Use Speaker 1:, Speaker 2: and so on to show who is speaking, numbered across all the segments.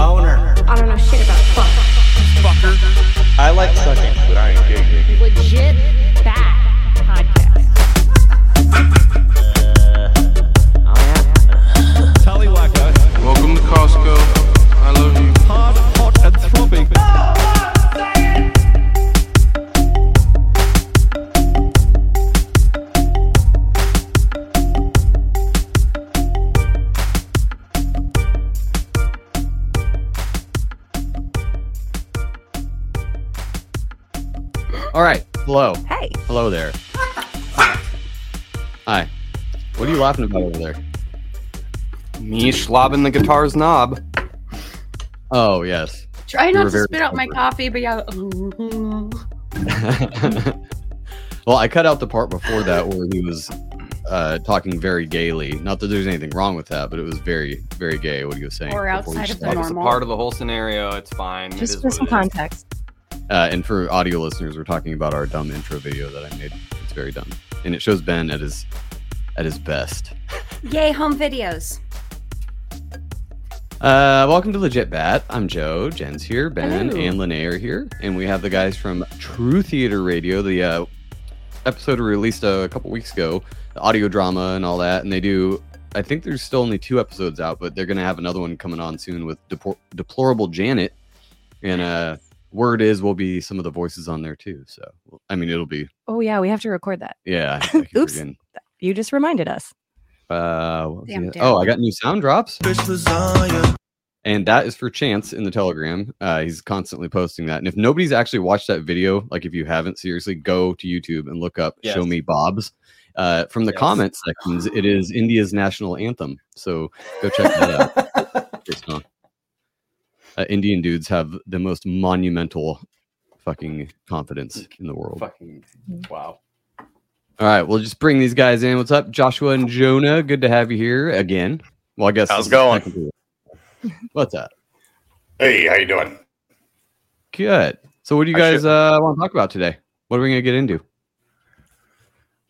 Speaker 1: Boner.
Speaker 2: I don't know shit about fuck.
Speaker 1: I like sucking, but I ain't gay.
Speaker 2: Legit bad podcast.
Speaker 3: Welcome to Costco. I love you.
Speaker 4: hard, hot, and throbbing.
Speaker 5: Oh, All right. Hello.
Speaker 2: Hey.
Speaker 5: Hello there. Hi. What are you laughing about over there?
Speaker 3: Me schlobbing the guitar's knob.
Speaker 5: Oh, yes.
Speaker 6: Try not to spit out my coffee, but yeah.
Speaker 5: well, I cut out the part before that where he was uh, talking very gaily. Not that there's anything wrong with that, but it was very, very gay what he was saying.
Speaker 6: Or outside of the
Speaker 5: stopped.
Speaker 3: It's a
Speaker 6: normal.
Speaker 3: part of the whole scenario. It's fine.
Speaker 2: Just
Speaker 3: is
Speaker 2: for
Speaker 3: what
Speaker 2: some
Speaker 3: it is.
Speaker 2: Context.
Speaker 5: Uh, and for audio listeners, we're talking about our dumb intro video that I made. It's very dumb, and it shows Ben at his at his best.
Speaker 2: Yay, home videos.
Speaker 5: Uh, welcome to Legit Bat. I'm Joe. Jen's here. Ben
Speaker 2: Hello.
Speaker 5: and Lene are here, and we have the guys from True Theater Radio. The uh, episode we released a couple weeks ago, the audio drama and all that, and they do. I think there's still only two episodes out, but they're gonna have another one coming on soon with Depor- Deplorable Janet, and uh, word is we'll be some of the voices on there too. So I mean, it'll be
Speaker 2: Oh, yeah, we have to record that.
Speaker 5: yeah.
Speaker 2: Oops.
Speaker 5: forgetting.
Speaker 2: You just reminded us.
Speaker 5: Uh,
Speaker 6: Damn, damn.
Speaker 5: oh, I got new sound drops. And that is for Chance in the Telegram. Uh, he's constantly posting that. And if nobody's actually watched that video, like if you haven't, seriously, go to YouTube and look up
Speaker 3: Yes.
Speaker 5: Show Me Bob's. Uh, from the
Speaker 3: Yes.
Speaker 5: comment sections, it is India's national anthem. So go check that out. Great song. Uh, Indian dudes have the most monumental fucking confidence in the world.
Speaker 3: Fucking wow.
Speaker 5: All right, we'll just bring these guys in. What's up, Joshua and Jonah? Good to have you here again. Well, I guess
Speaker 7: How's it going?
Speaker 5: What's up?
Speaker 7: Hey, how you doing?
Speaker 5: Good. So, what do you guys
Speaker 7: should-
Speaker 5: uh, want to talk about today? What are we gonna get into?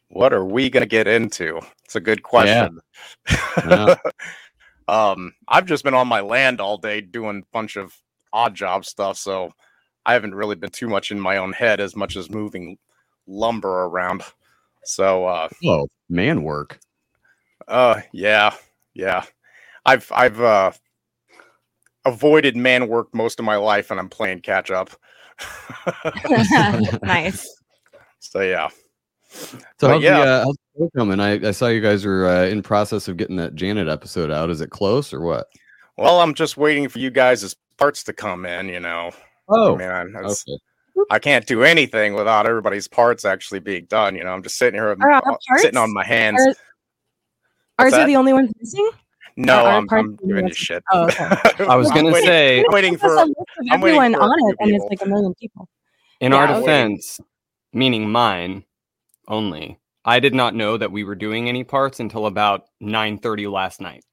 Speaker 7: What are we gonna get into? It's a good question.
Speaker 5: know.
Speaker 7: um, I've just been on my land all day doing a bunch of odd job stuff, so I haven't really been too much in my own head as much as moving lumber around. So, uh,
Speaker 5: Oh, man work.
Speaker 7: uh, yeah, yeah, I've I've uh avoided man work most of my life, and I'm playing catch up.
Speaker 2: nice.
Speaker 7: So yeah.
Speaker 5: So,
Speaker 7: But
Speaker 5: how's,
Speaker 7: yeah.
Speaker 5: the, uh, how's the show coming? I, I saw you guys are uh, in process of getting that Janet episode out. Is it close or what?
Speaker 7: Well, I'm just waiting for you guys' parts to come in. You know,
Speaker 5: Oh,
Speaker 7: man, I, that's-
Speaker 5: okay.
Speaker 7: I can't do anything without everybody's parts actually being done. You know, I'm just sitting here,
Speaker 2: Are
Speaker 7: uh, sitting on my hands.
Speaker 2: Are- Ours
Speaker 7: that?
Speaker 2: are the only ones missing?
Speaker 7: no,
Speaker 2: our
Speaker 7: I'm,
Speaker 2: parts
Speaker 7: I'm
Speaker 2: are
Speaker 7: giving you shit.
Speaker 2: Oh, okay.
Speaker 3: I was gonna
Speaker 7: waiting-
Speaker 3: say,
Speaker 7: waiting for
Speaker 2: a list of
Speaker 7: I'm waiting
Speaker 2: everyone
Speaker 7: for a
Speaker 2: on it, and it's like a million people.
Speaker 3: in
Speaker 2: Yeah,
Speaker 3: our
Speaker 2: okay.
Speaker 3: defense, meaning mine only, I did not know that we were doing any parts until about 9:30 last night.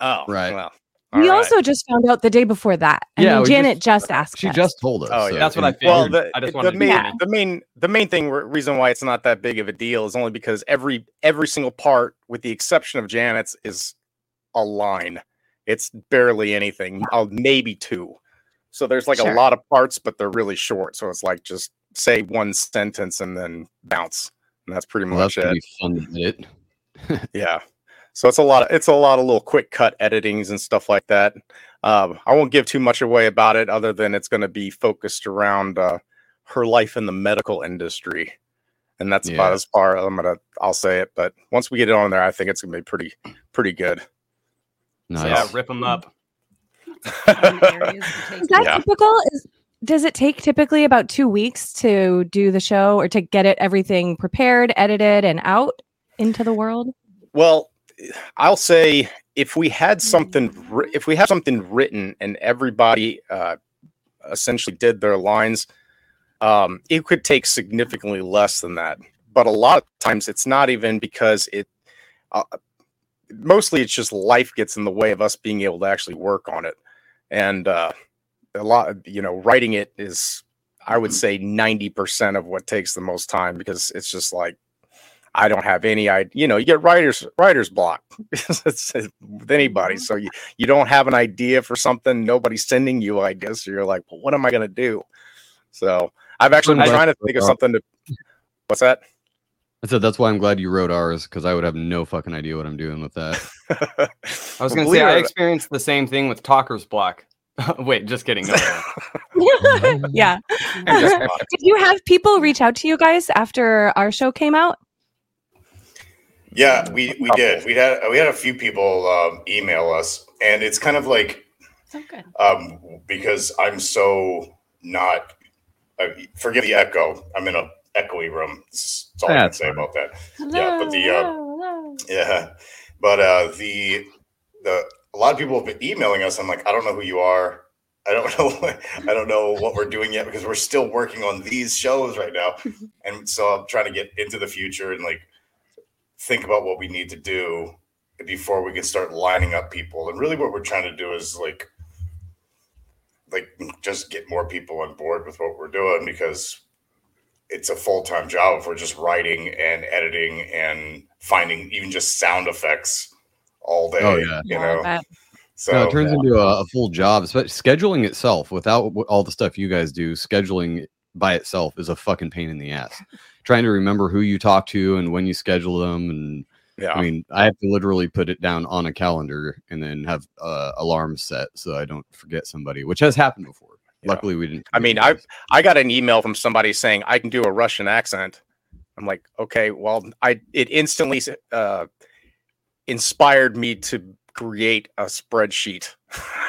Speaker 7: oh
Speaker 5: Right.
Speaker 7: Well,
Speaker 2: We
Speaker 7: all right.
Speaker 2: also just found out the day before that. I
Speaker 5: Yeah,
Speaker 2: mean, Janet just, asked.
Speaker 5: She
Speaker 2: us.
Speaker 5: just told us.
Speaker 7: Oh,
Speaker 5: so-
Speaker 7: yeah.
Speaker 3: That's what I
Speaker 5: and-
Speaker 3: figured.
Speaker 7: well the,
Speaker 3: I just
Speaker 7: the
Speaker 3: wanted to
Speaker 7: main
Speaker 2: Yeah.
Speaker 7: the main the main thing reason why it's not that big of a deal is only because every every single part with the exception of janet's is a line it's barely anything uh, maybe two so there's like
Speaker 2: Sure.
Speaker 7: a lot of parts but they're really short so it's like just say one sentence and then bounce and that's pretty
Speaker 5: Well,
Speaker 7: much
Speaker 5: that's
Speaker 7: it.
Speaker 5: fun to edit.
Speaker 7: Yeah. So it's a lot of it's a lot of little quick cut editings and stuff like that. Um, I won't give too much away about it, other than it's going to be focused around uh, her life in the medical industry, and that's about as far I'm gonna I'll say it. But once we get it on there, I think it's gonna be pretty pretty good.
Speaker 5: Nice.
Speaker 3: Yeah, rip them up.
Speaker 2: Is that
Speaker 7: Yeah.
Speaker 2: typical? Is, does it take typically about two weeks to do the show or to get it everything prepared, edited, and out into the world?
Speaker 7: Well, I'll say if we had something, if we had something written and everybody uh, essentially did their lines, um, it could take significantly less than that. But a lot of times, it's not even because it. Uh, mostly, it's just life gets in the way of us being able to actually work on it, and uh, a lot. You know, writing it is, I would mm-hmm. say, ninety percent of what takes the most time because it's just like I don't have any idea. You know, you get writer's writer's block It's- it's with anybody. Mm-hmm. So you, you don't have an idea for something. Nobody's sending you ideas. So you're like, well, what am I going to do? So I've actually been trying to think of something to. What's that?
Speaker 5: I said that's why I'm glad you wrote ours because I would have no fucking idea what I'm doing with that.
Speaker 3: I was going to say I experienced the same thing with talker's block. Wait, just kidding. No, no, no.
Speaker 2: yeah. Did you have people reach out to you guys after our show came out?
Speaker 8: Yeah, we we did. We had we had a few people um, email us, and it's kind of like
Speaker 6: So good.
Speaker 8: um, because I'm so not. Uh, forgive the echo. I'm in a echoey room. That's that's all I can say
Speaker 5: fine.
Speaker 8: about that. yeah, but the uh, yeah, but uh, the the a lot of people have been emailing us. I'm like, I don't know who you are. I don't know. I don't know what we're doing yet because we're still working on these shows right now, and so I'm trying to get into the future and like think about what we need to do before we can start lining up people. And really, what we're trying to do is like like just get more people on board with what we're doing because it's a full-time job if we're just writing and editing and finding even just sound effects all day
Speaker 5: Oh, yeah.
Speaker 8: you
Speaker 2: Yeah,
Speaker 8: know
Speaker 2: bet.
Speaker 8: so
Speaker 5: no, it turns into a, a full job. But scheduling itself, without w- all the stuff you guys do, scheduling by itself is a fucking pain in the ass. Trying to remember who you talk to and when you schedule them, and
Speaker 7: Yeah.
Speaker 5: I mean, I have to literally put it down on a calendar and then have uh, alarms set so I don't forget somebody, which has happened before. Luckily, we didn't.
Speaker 7: I mean, I I got an email from somebody saying I can do a Russian accent. I'm like, okay, well, I it instantly uh, inspired me to create a spreadsheet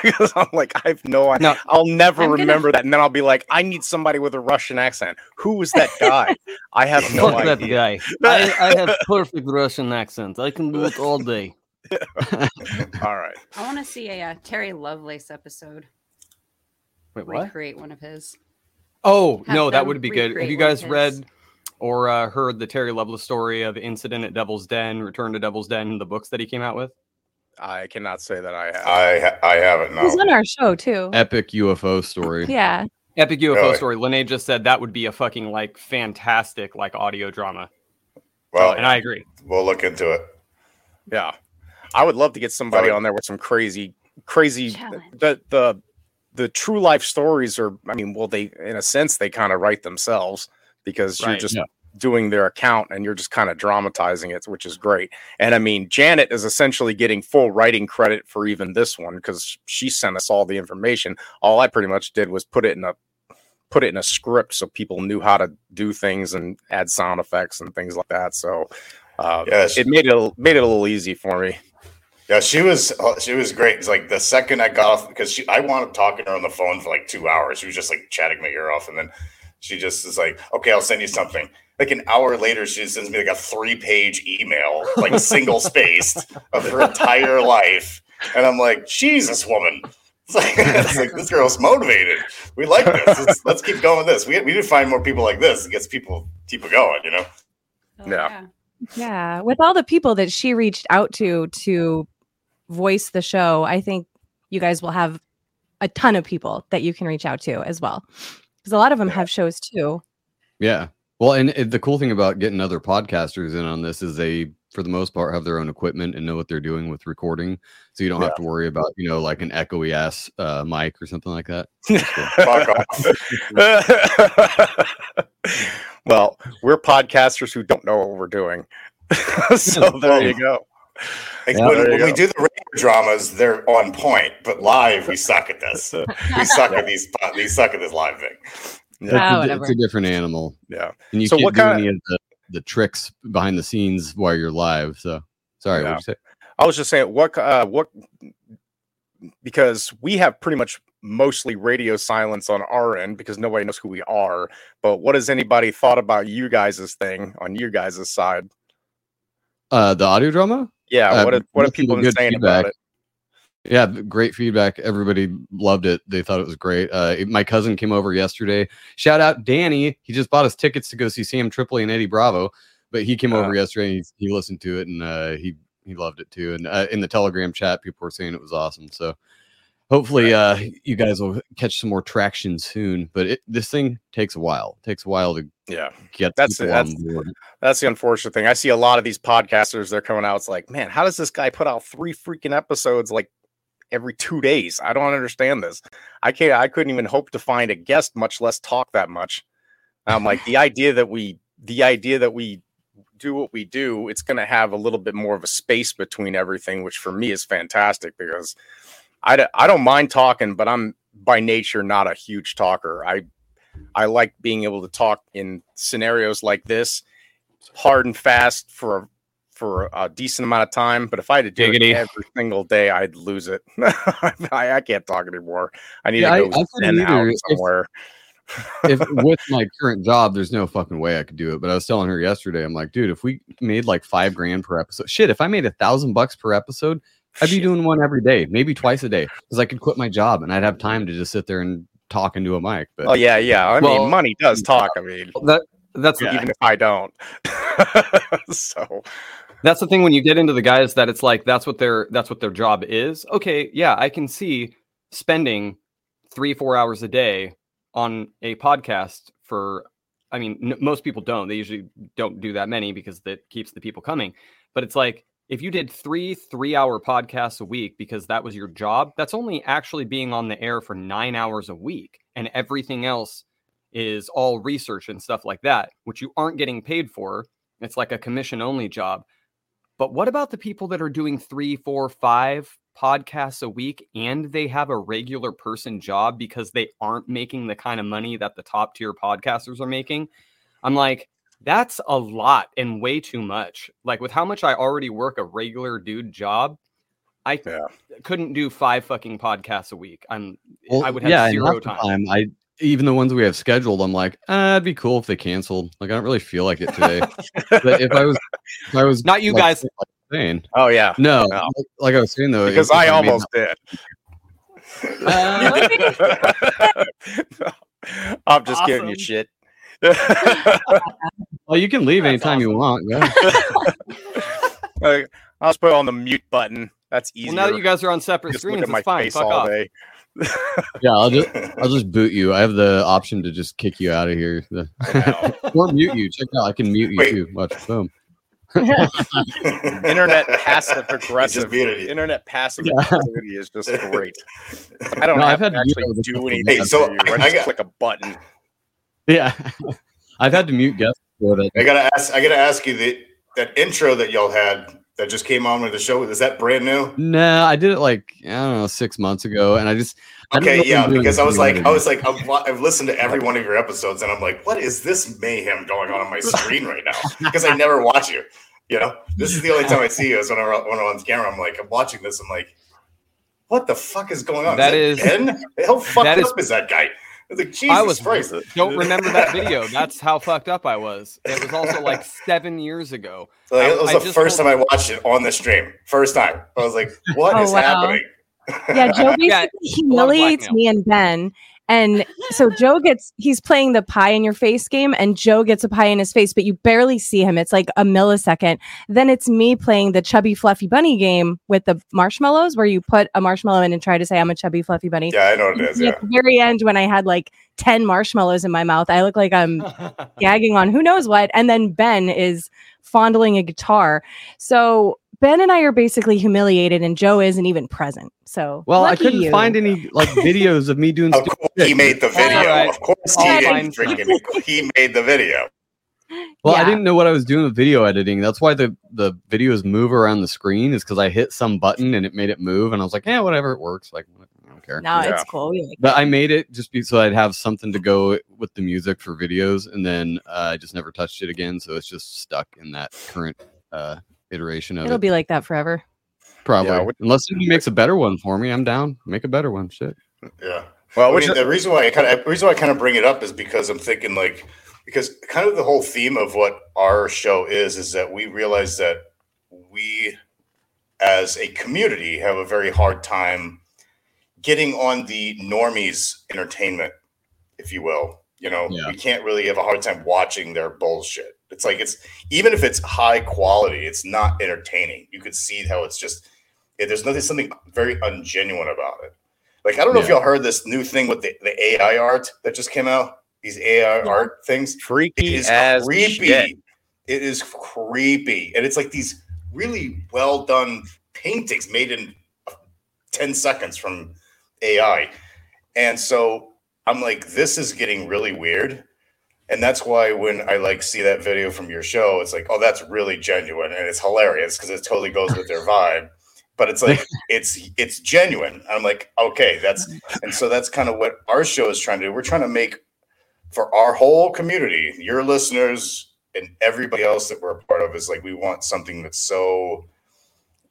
Speaker 7: because I'm like, I have no idea.
Speaker 3: No.
Speaker 7: I'll never
Speaker 6: I'm gonna-
Speaker 7: remember that, and then I'll be like, I need somebody with a Russian accent. Who is that guy? I have no
Speaker 3: Fuck that guy. I, I have perfect Russian accent. I can do it all day.
Speaker 7: All right.
Speaker 6: I want to see a uh, Terry Lovelace episode.
Speaker 3: Wait, what?
Speaker 6: Recreate one of his.
Speaker 3: Oh
Speaker 6: Have
Speaker 3: no, that would be good. Have you
Speaker 6: one of
Speaker 3: guys
Speaker 6: his-
Speaker 3: read or uh, heard the Terry Lovelace story of Incident at Devil's Den, Return to Devil's Den, the books that he came out with?
Speaker 7: I cannot say that I have.
Speaker 8: i i haven't
Speaker 2: He was
Speaker 8: no
Speaker 2: on our show too.
Speaker 5: Epic UFO story.
Speaker 2: Yeah.
Speaker 3: Epic UFO
Speaker 8: Really?
Speaker 3: story. Lene just said that would be a fucking like fantastic like audio drama,
Speaker 8: well
Speaker 3: and I agree.
Speaker 8: we'll look into it
Speaker 7: Yeah, I would love to get somebody
Speaker 8: Sorry.
Speaker 7: on there with some crazy, crazy.
Speaker 6: Challenge.
Speaker 7: The the the true life stories are. I mean, well, they in a sense they kind of write themselves because you're just
Speaker 5: Yeah.
Speaker 7: doing their account and you're just kind of dramatizing it, which is great. And I mean, Janet is essentially getting full writing credit for even this one because she sent us all the information. All I pretty much did was put it in a put it in a script so people knew how to do things and add sound effects and things like that. So uh,
Speaker 8: Yes.
Speaker 7: it made it a- made it a little easy for me.
Speaker 8: Yeah, she was uh, she was great. It's like the second I got off because she I wanted talking to her on the phone for like two hours. She was just like chatting my ear off, and then she just is like, "Okay, I'll send you something." Like an hour later, she sends me like a three page email, like single spaced, of her entire life, and I'm like, "Jesus, woman." It's like, it's like this girl's motivated. We like this. Let's, let's keep going with this. We, we need to find more people like this. It gets people people going. You know.
Speaker 6: Oh,
Speaker 7: Yeah.
Speaker 2: Yeah. With all the people that she reached out to to voice the show, I think you guys will have a ton of people that you can reach out to as well. Because a lot of them have shows too.
Speaker 5: Yeah. Well, and it, the cool thing about getting other podcasters in on this is they, for the most part, have their own equipment and know what they're doing with recording, so you don't have to worry about you know like an echoey ass uh, mic or something like that.
Speaker 7: Fuck off. well, we're podcasters who don't know what we're doing. so there you go.
Speaker 8: Like,
Speaker 7: Yeah,
Speaker 8: when when we do the radio dramas, they're on point, but live we suck at this. we suck at these. We suck at this live thing.
Speaker 5: It's, a, it's a different animal.
Speaker 7: Yeah.
Speaker 5: And you
Speaker 7: So
Speaker 5: can't
Speaker 7: what
Speaker 5: do
Speaker 7: kinda-
Speaker 5: any of the, the tricks behind the scenes while you're live. So sorry,
Speaker 7: Yeah.
Speaker 5: what'd you say?
Speaker 7: I was just saying what uh what because we have pretty much mostly radio silence on our end because nobody knows who we are. But what has anybody thought about you guys' thing on you guys' side?
Speaker 5: Uh, the audio drama?
Speaker 7: Yeah,
Speaker 5: Uh,
Speaker 7: what have, what have people been saying about it?
Speaker 5: Yeah, great feedback. Everybody loved it. They thought it was great. Uh, my cousin came over yesterday. Shout out Danny. He just bought us tickets to go see Sam Tripoli and Eddie Bravo, but he came over yesterday. And he, he listened to it and uh, he he loved it too. And uh, in the Telegram chat, people were saying it was awesome. So hopefully, uh, you guys will catch some more traction soon. But it, this thing takes a while. It takes a while to
Speaker 7: Yeah,
Speaker 5: get
Speaker 7: that's
Speaker 5: people
Speaker 7: that's
Speaker 5: on board.
Speaker 7: that's the unfortunate thing. I see a lot of these podcasters. They're coming out. It's like, man, how does this guy put out three freaking episodes like every two days? I don't understand this. I can't. I couldn't even hope to find a guest, much less talk that much. I'm like the idea that we, the idea that we do what we do, it's going to have a little bit more of a space between everything, which for me is fantastic because I, d- I don't mind talking, but I'm by nature not a huge talker. I I like being able to talk in scenarios like this, hard and fast for a, for a decent amount of time. But if I had to do
Speaker 3: Giggity.
Speaker 7: it every single day, I'd lose it. I, I can't talk anymore. I need
Speaker 5: Yeah,
Speaker 7: to go
Speaker 5: couldn't
Speaker 7: zen out
Speaker 5: either. If-
Speaker 7: somewhere.
Speaker 5: if with my current job, there's no fucking way I could do it. But I was telling her yesterday, I'm like, dude, if we made like five grand per episode, shit, if I made a thousand bucks per episode, I'd be doing one every day, maybe twice a day, because I could quit my job and I'd have time to just sit there and talk into a mic. But
Speaker 7: Oh yeah, yeah. I
Speaker 3: Well,
Speaker 7: mean, money does mm, talk. I mean,
Speaker 3: That that's
Speaker 7: even if I don't. so
Speaker 3: That's the thing when you get into the guys that it's like that's what their that's what their job is. Okay, yeah, I can see spending three four hours a day on a podcast for. I mean, n- most people don't. They usually don't do that many because that keeps the people coming. But it's like if you did three three hour podcasts a week because that was your job, that's only actually being on the air for nine hours a week, and everything else is all research and stuff like that, which you aren't getting paid for. It's like a commission only job. But what about the people that are doing three, four, five podcasts a week and they have a regular person job because they aren't making the kind of money that the top tier podcasters are making? I'm like, that's a lot and way too much. Like, with how much I already work a regular dude job, I couldn't do five fucking podcasts a week. I'm, I would have
Speaker 5: yeah,
Speaker 3: zero
Speaker 5: half the
Speaker 3: time.
Speaker 5: I even the ones we have scheduled, I'm like, ah, it'd be cool if they canceled. Like, I don't really feel like it today. but if I was, if I was
Speaker 3: Not you
Speaker 5: like,
Speaker 3: guys.
Speaker 5: like saying,
Speaker 7: Oh yeah,
Speaker 5: no,
Speaker 7: No.
Speaker 5: Like, like I was saying though,
Speaker 7: because I almost did. I'm just giving you shit.
Speaker 5: Well, you can leave anytime you want. Yeah.
Speaker 7: Like, I'll just put on the mute button. That's easy.
Speaker 3: Well, now that you guys are on separate
Speaker 7: just
Speaker 3: screens,
Speaker 7: at my
Speaker 3: it's fine.
Speaker 7: face
Speaker 3: Fuck
Speaker 7: all
Speaker 3: off.
Speaker 7: day.
Speaker 5: yeah, I'll just I'll just boot you. I have the option to just kick you out of here. Or mute you. Check out. I can mute you
Speaker 8: Wait.
Speaker 5: too. Watch boom.
Speaker 7: Internet passive aggressive.
Speaker 8: muted.
Speaker 7: Internet passive
Speaker 5: Yeah.
Speaker 7: aggressivity is just great. I don't
Speaker 5: No,
Speaker 7: have
Speaker 5: I've
Speaker 7: to
Speaker 5: had to mute
Speaker 7: actually do anything.
Speaker 8: Hey, so
Speaker 7: for you. I
Speaker 8: I
Speaker 7: just
Speaker 8: got-
Speaker 7: click a button.
Speaker 5: Yeah. I've had to mute guests before that.
Speaker 8: I gotta ask. I gotta ask you that that intro that y'all had that just came on with the show. Is that brand new?
Speaker 5: No, I did it like I don't know six months ago, and I just I
Speaker 8: Okay, yeah, because I was like, I was like, I've, wa- I've listened to every one of your episodes, and I'm like, what is this mayhem going on on my screen right now? Because I never watch you. You know, this is the only time I see you is when I'm, when I'm on camera. I'm like, I'm watching this. I'm like, what the fuck is going on?
Speaker 3: That
Speaker 8: is
Speaker 3: is-
Speaker 8: that Ben? How fucked
Speaker 3: that is-
Speaker 8: up is that guy? I was like, Jesus
Speaker 3: I was
Speaker 8: Christ.
Speaker 3: don't remember that video. That's how fucked up I was. It was also like seven years ago.
Speaker 8: So that
Speaker 3: I-
Speaker 8: was
Speaker 3: I
Speaker 8: the
Speaker 3: just
Speaker 8: first time I watched it on the stream. First time. I was like, what
Speaker 2: Oh,
Speaker 8: is
Speaker 2: wow.
Speaker 8: happening?
Speaker 2: Yeah, Joe basically
Speaker 3: Yeah,
Speaker 2: humiliates me and Ben. And so Joe gets he's playing the pie in your face game, and Joe gets a pie in his face, but you barely see him. It's like a millisecond. Then it's me playing the chubby fluffy bunny game with the marshmallows, where you put a marshmallow in and try to say I'm a chubby fluffy bunny.
Speaker 8: Yeah, I know what it is. Yeah.
Speaker 2: At the very end, when I had like 10 marshmallows in my mouth, I look like I'm gagging on who knows what. And then Ben is fondling a guitar. So Ben and I are basically humiliated, and Joe isn't even present. So
Speaker 5: Well, I couldn't
Speaker 2: you.
Speaker 5: find any like videos of me doing.
Speaker 8: Of course,
Speaker 5: shit.
Speaker 8: he made the video.
Speaker 3: Alright.
Speaker 8: Of course,
Speaker 3: I'll
Speaker 8: he,
Speaker 3: find
Speaker 8: did. freaking, he made the video.
Speaker 5: Well, I didn't know what I was doing with video editing. That's why the the videos move around the screen is because I hit some button and it made it move, and I was like, yeah, whatever, it works. Like, I don't care.
Speaker 2: No,
Speaker 8: Yeah.
Speaker 2: it's cool. We like
Speaker 5: But I made it just be, so I'd have something to go with the music for videos, and then uh, I just never touched it again. So it's just stuck in that current uh, iteration of
Speaker 2: It'll
Speaker 5: it.
Speaker 2: be like that forever.
Speaker 5: Probably,
Speaker 8: Yeah, what-
Speaker 5: unless he makes a better one for me, I'm down. Make a better one. Shit.
Speaker 8: Yeah. Well, I mean, the reason why I kind of reason why I kind of bring it up is because I'm thinking like because kind of the whole theme of what our show is is that we realize that we as a community have a very hard time getting on the normies entertainment, if you will. You know,
Speaker 5: Yeah.
Speaker 8: we can't really have a hard time watching their bullshit. It's like it's even if it's high quality, it's not entertaining. You could see how it's just yeah, there's nothing something very ungenuine about it. Like I don't know if y'all heard this new thing with the, the AI art that just came out. These AI art things. It
Speaker 7: Freaky
Speaker 8: is
Speaker 7: as
Speaker 8: creepy.
Speaker 7: shit.
Speaker 8: It is creepy, and it's like these really well done paintings made in uh, ten seconds from AI. And so I'm like, this is getting really weird. And that's why when I like see that video from your show, it's like, oh, that's really genuine and it's hilarious because it totally goes with their vibe. But it's like it's it's genuine. I'm like, okay, that's and so that's kind of what our show is trying to do. We're trying to make for our whole community, your listeners and everybody else that we're a part of is like we want something that's so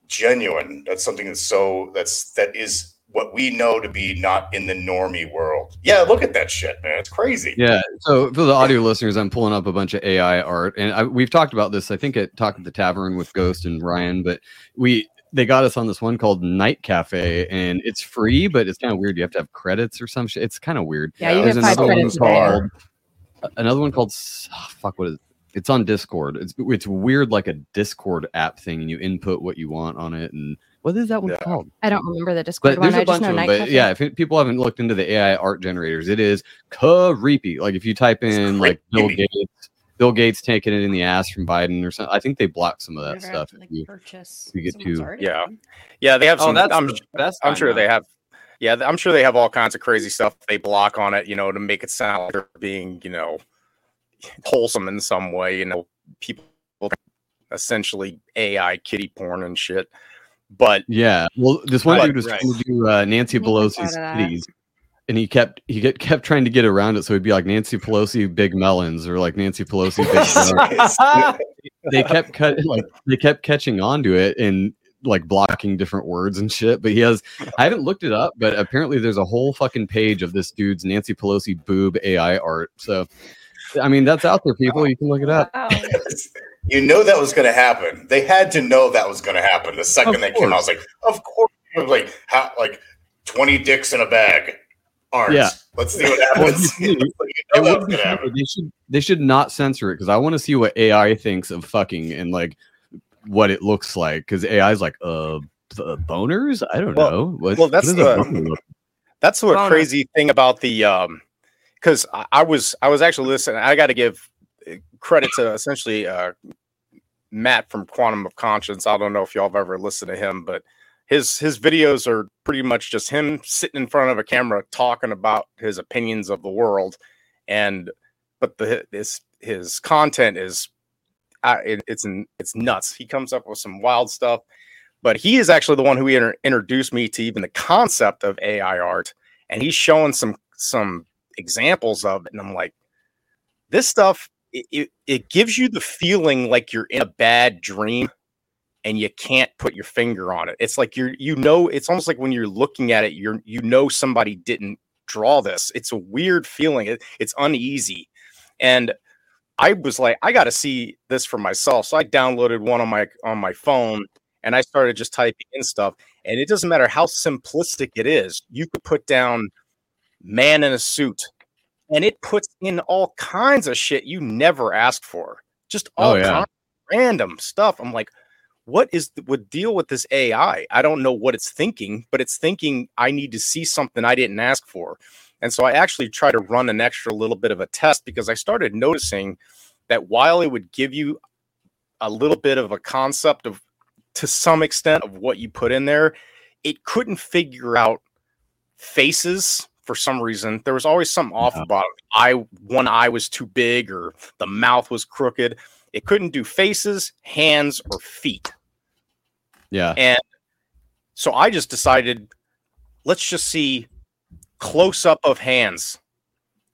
Speaker 8: genuine. That's something that's so that's that is what we know to be not in the normie world. Yeah, look at that shit, man. It's crazy.
Speaker 5: Yeah. So for the audio listeners, I'm pulling up a bunch of AI art, and I, we've talked about this. I think at Talk at the Tavern with Ghost and Ryan, but we they got us on this one called Night Cafe, and it's free, but it's kind of weird. You have to have credits or some shit. It's kind of weird.
Speaker 2: Yeah, you
Speaker 5: There's
Speaker 2: get five
Speaker 5: another one
Speaker 2: credits a
Speaker 5: called another one called oh, fuck. What is it? It's on Discord. It's it's weird, like a Discord app thing, and you input what you want on it. And what is that one
Speaker 8: Yeah.
Speaker 5: called?
Speaker 2: I don't remember the Discord
Speaker 5: But
Speaker 2: one.
Speaker 5: there's
Speaker 2: I
Speaker 5: a
Speaker 2: just
Speaker 5: bunch
Speaker 2: know
Speaker 5: of them.
Speaker 2: Night
Speaker 5: But
Speaker 2: Cafe.
Speaker 5: yeah, if it- people haven't looked into the AI art generators, it is creepy. Like if you type in like Bill. Gates, Bill Gates taking it in the ass from Biden or something. I think they block some of that
Speaker 9: Whatever I
Speaker 5: stuff.
Speaker 9: have
Speaker 5: if
Speaker 9: like,
Speaker 5: you-
Speaker 9: purchase.
Speaker 5: you get
Speaker 9: someone's
Speaker 5: to-
Speaker 9: art.
Speaker 7: Yeah. Yeah, they have
Speaker 3: Oh,
Speaker 7: some.
Speaker 3: that's
Speaker 7: I'm,
Speaker 3: the best.
Speaker 7: I'm sure
Speaker 3: now.
Speaker 7: they have. Yeah, I'm sure they have all kinds of crazy stuff they block on it, you know, to make it sound like they're being, you know, wholesome in some way. You know, people essentially AI kitty porn and shit. But
Speaker 5: Yeah. Well, this one
Speaker 7: Right,
Speaker 5: dude was
Speaker 7: right.
Speaker 5: trying to do uh, Nancy Pelosi's
Speaker 2: thought of that.
Speaker 5: kitties. And he kept he get, kept trying to get around it, so he'd be like Nancy Pelosi big melons or like Nancy Pelosi big melons. they kept cut like they kept catching on to it and like blocking different words and shit. But he has I haven't looked it up, but apparently there's a whole fucking page of this dude's Nancy Pelosi boob AI art. So I mean that's out there, people. You can look it up.
Speaker 9: Wow.
Speaker 8: you know that was going to happen. They had to know that was going to happen. The second
Speaker 5: Of
Speaker 8: that came out, I was like, of course. Like, how, like twenty dicks in a bag. Aren't.
Speaker 5: Yeah.
Speaker 8: Let's see what happens.
Speaker 5: you see, It
Speaker 8: know that
Speaker 5: would
Speaker 8: was gonna happen.
Speaker 5: They should they should not censor it because I want to see what AI thinks of fucking and like what it looks like because AI is like uh, b- uh, boners. I don't
Speaker 7: Well-
Speaker 5: know. What,
Speaker 7: well, that's
Speaker 5: what does
Speaker 7: the- That's the crazy thing about the um because I, I was I was actually listening. I got to give uh, credit to essentially uh Matt from Quantum of Conscience. I don't know if y'all have ever listened to him, but his his videos are pretty much just him sitting in front of a camera talking about his opinions of the world, and but the his his content is it, it's it's nuts. He comes up with some wild stuff, but he is actually the one who inter- introduced me to even the concept of AI art, and he's showing some some examples of it, and I'm like, this stuff it, it, it gives you the feeling like you're in a bad dream and you can't put your finger on it. It's like you're you know it's almost like when you're looking at it, you're you know somebody didn't draw this. It's a weird feeling. It, it's uneasy, and I was like, I got to see this for myself. So I downloaded one on my on my phone and I started just typing in stuff. And it doesn't matter how simplistic it is, you could put down man in a suit, and it puts in all kinds of shit you never asked for. Just oh, all
Speaker 5: Oh, yeah.
Speaker 7: kinds of random stuff. I'm like, what is the would deal with this AI? I don't know what it's thinking, but it's thinking I need to see something I didn't ask for. And so I actually try to run an extra little bit of a test because I started noticing that while it would give you a little bit of a concept of to some extent of what you put in there, it couldn't figure out faces for some reason. There was always something off about it. eye one eye was too big or the mouth was crooked. It couldn't do faces, hands, or feet.
Speaker 5: Yeah.
Speaker 7: And so I just decided let's just see close up of hands.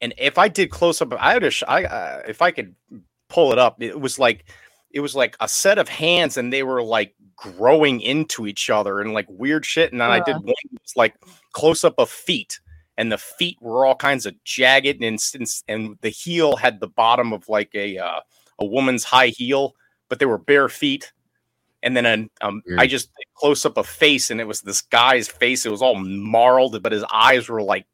Speaker 7: And if I did close up, I would have, sh- I, uh, if I could pull it up, it was like, it was like a set of hands and they were like growing into each other and like weird shit. And then I did one that was like close up of feet and the feet were all kinds of jagged and, and, and the heel had the bottom of like a, uh, a woman's high heel, but they were bare feet. And then an, um, I just close up a face, and it was this guy's face. It was all marled, but his eyes were like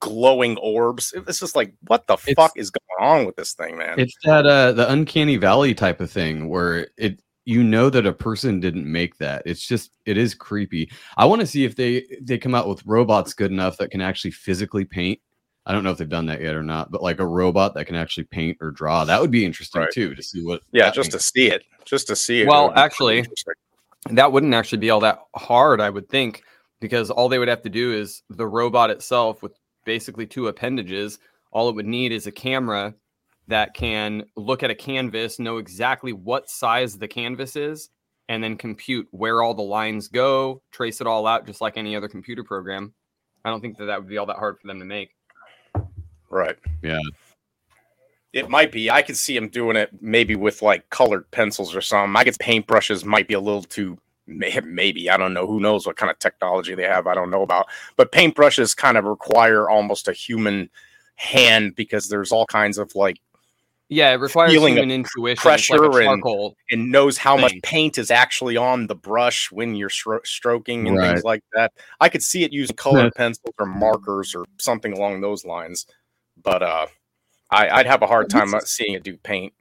Speaker 7: glowing orbs. It's just like, what the
Speaker 5: It's-
Speaker 7: fuck is going on with this thing, man?
Speaker 5: It's that uh the uncanny valley type of thing where it you know that a person didn't make that. It's just it is creepy. I want to see if they they come out with robots good enough that can actually physically paint. I don't know if they've done that yet or not, but like a robot that can actually paint or draw. That would be interesting
Speaker 7: Right.
Speaker 5: too to see what
Speaker 7: yeah,
Speaker 5: that
Speaker 7: just to see it, just to see it.
Speaker 3: Well,
Speaker 7: would be pretty
Speaker 3: actually, that wouldn't actually be all that hard, I would think, because all they would have to do is the robot itself with basically two appendages. All it would need is a camera that can look at a canvas, know exactly what size the canvas is, and then compute where all the lines go, trace it all out, just like any other computer program. I don't think that that would be all that hard for them to make.
Speaker 7: right.
Speaker 5: Yeah.
Speaker 7: It might be. I could see them doing it maybe with like colored pencils or something. I guess paintbrushes might be a little too maybe. I don't know. Who knows what kind of technology they have? I don't know about. But paintbrushes kind of require almost a human hand because there's all kinds of like
Speaker 3: Yeah, it requires
Speaker 7: Feeling
Speaker 3: human intuition.
Speaker 7: Pressure
Speaker 3: like
Speaker 7: and- and knows how much paint is actually on the brush when you're stro- stroking and
Speaker 5: Right.
Speaker 7: things like that. I could see it using colored
Speaker 5: Yeah.
Speaker 7: pencils or markers or something along those lines. But uh I, I'd have a hard time uh, seeing it do paint.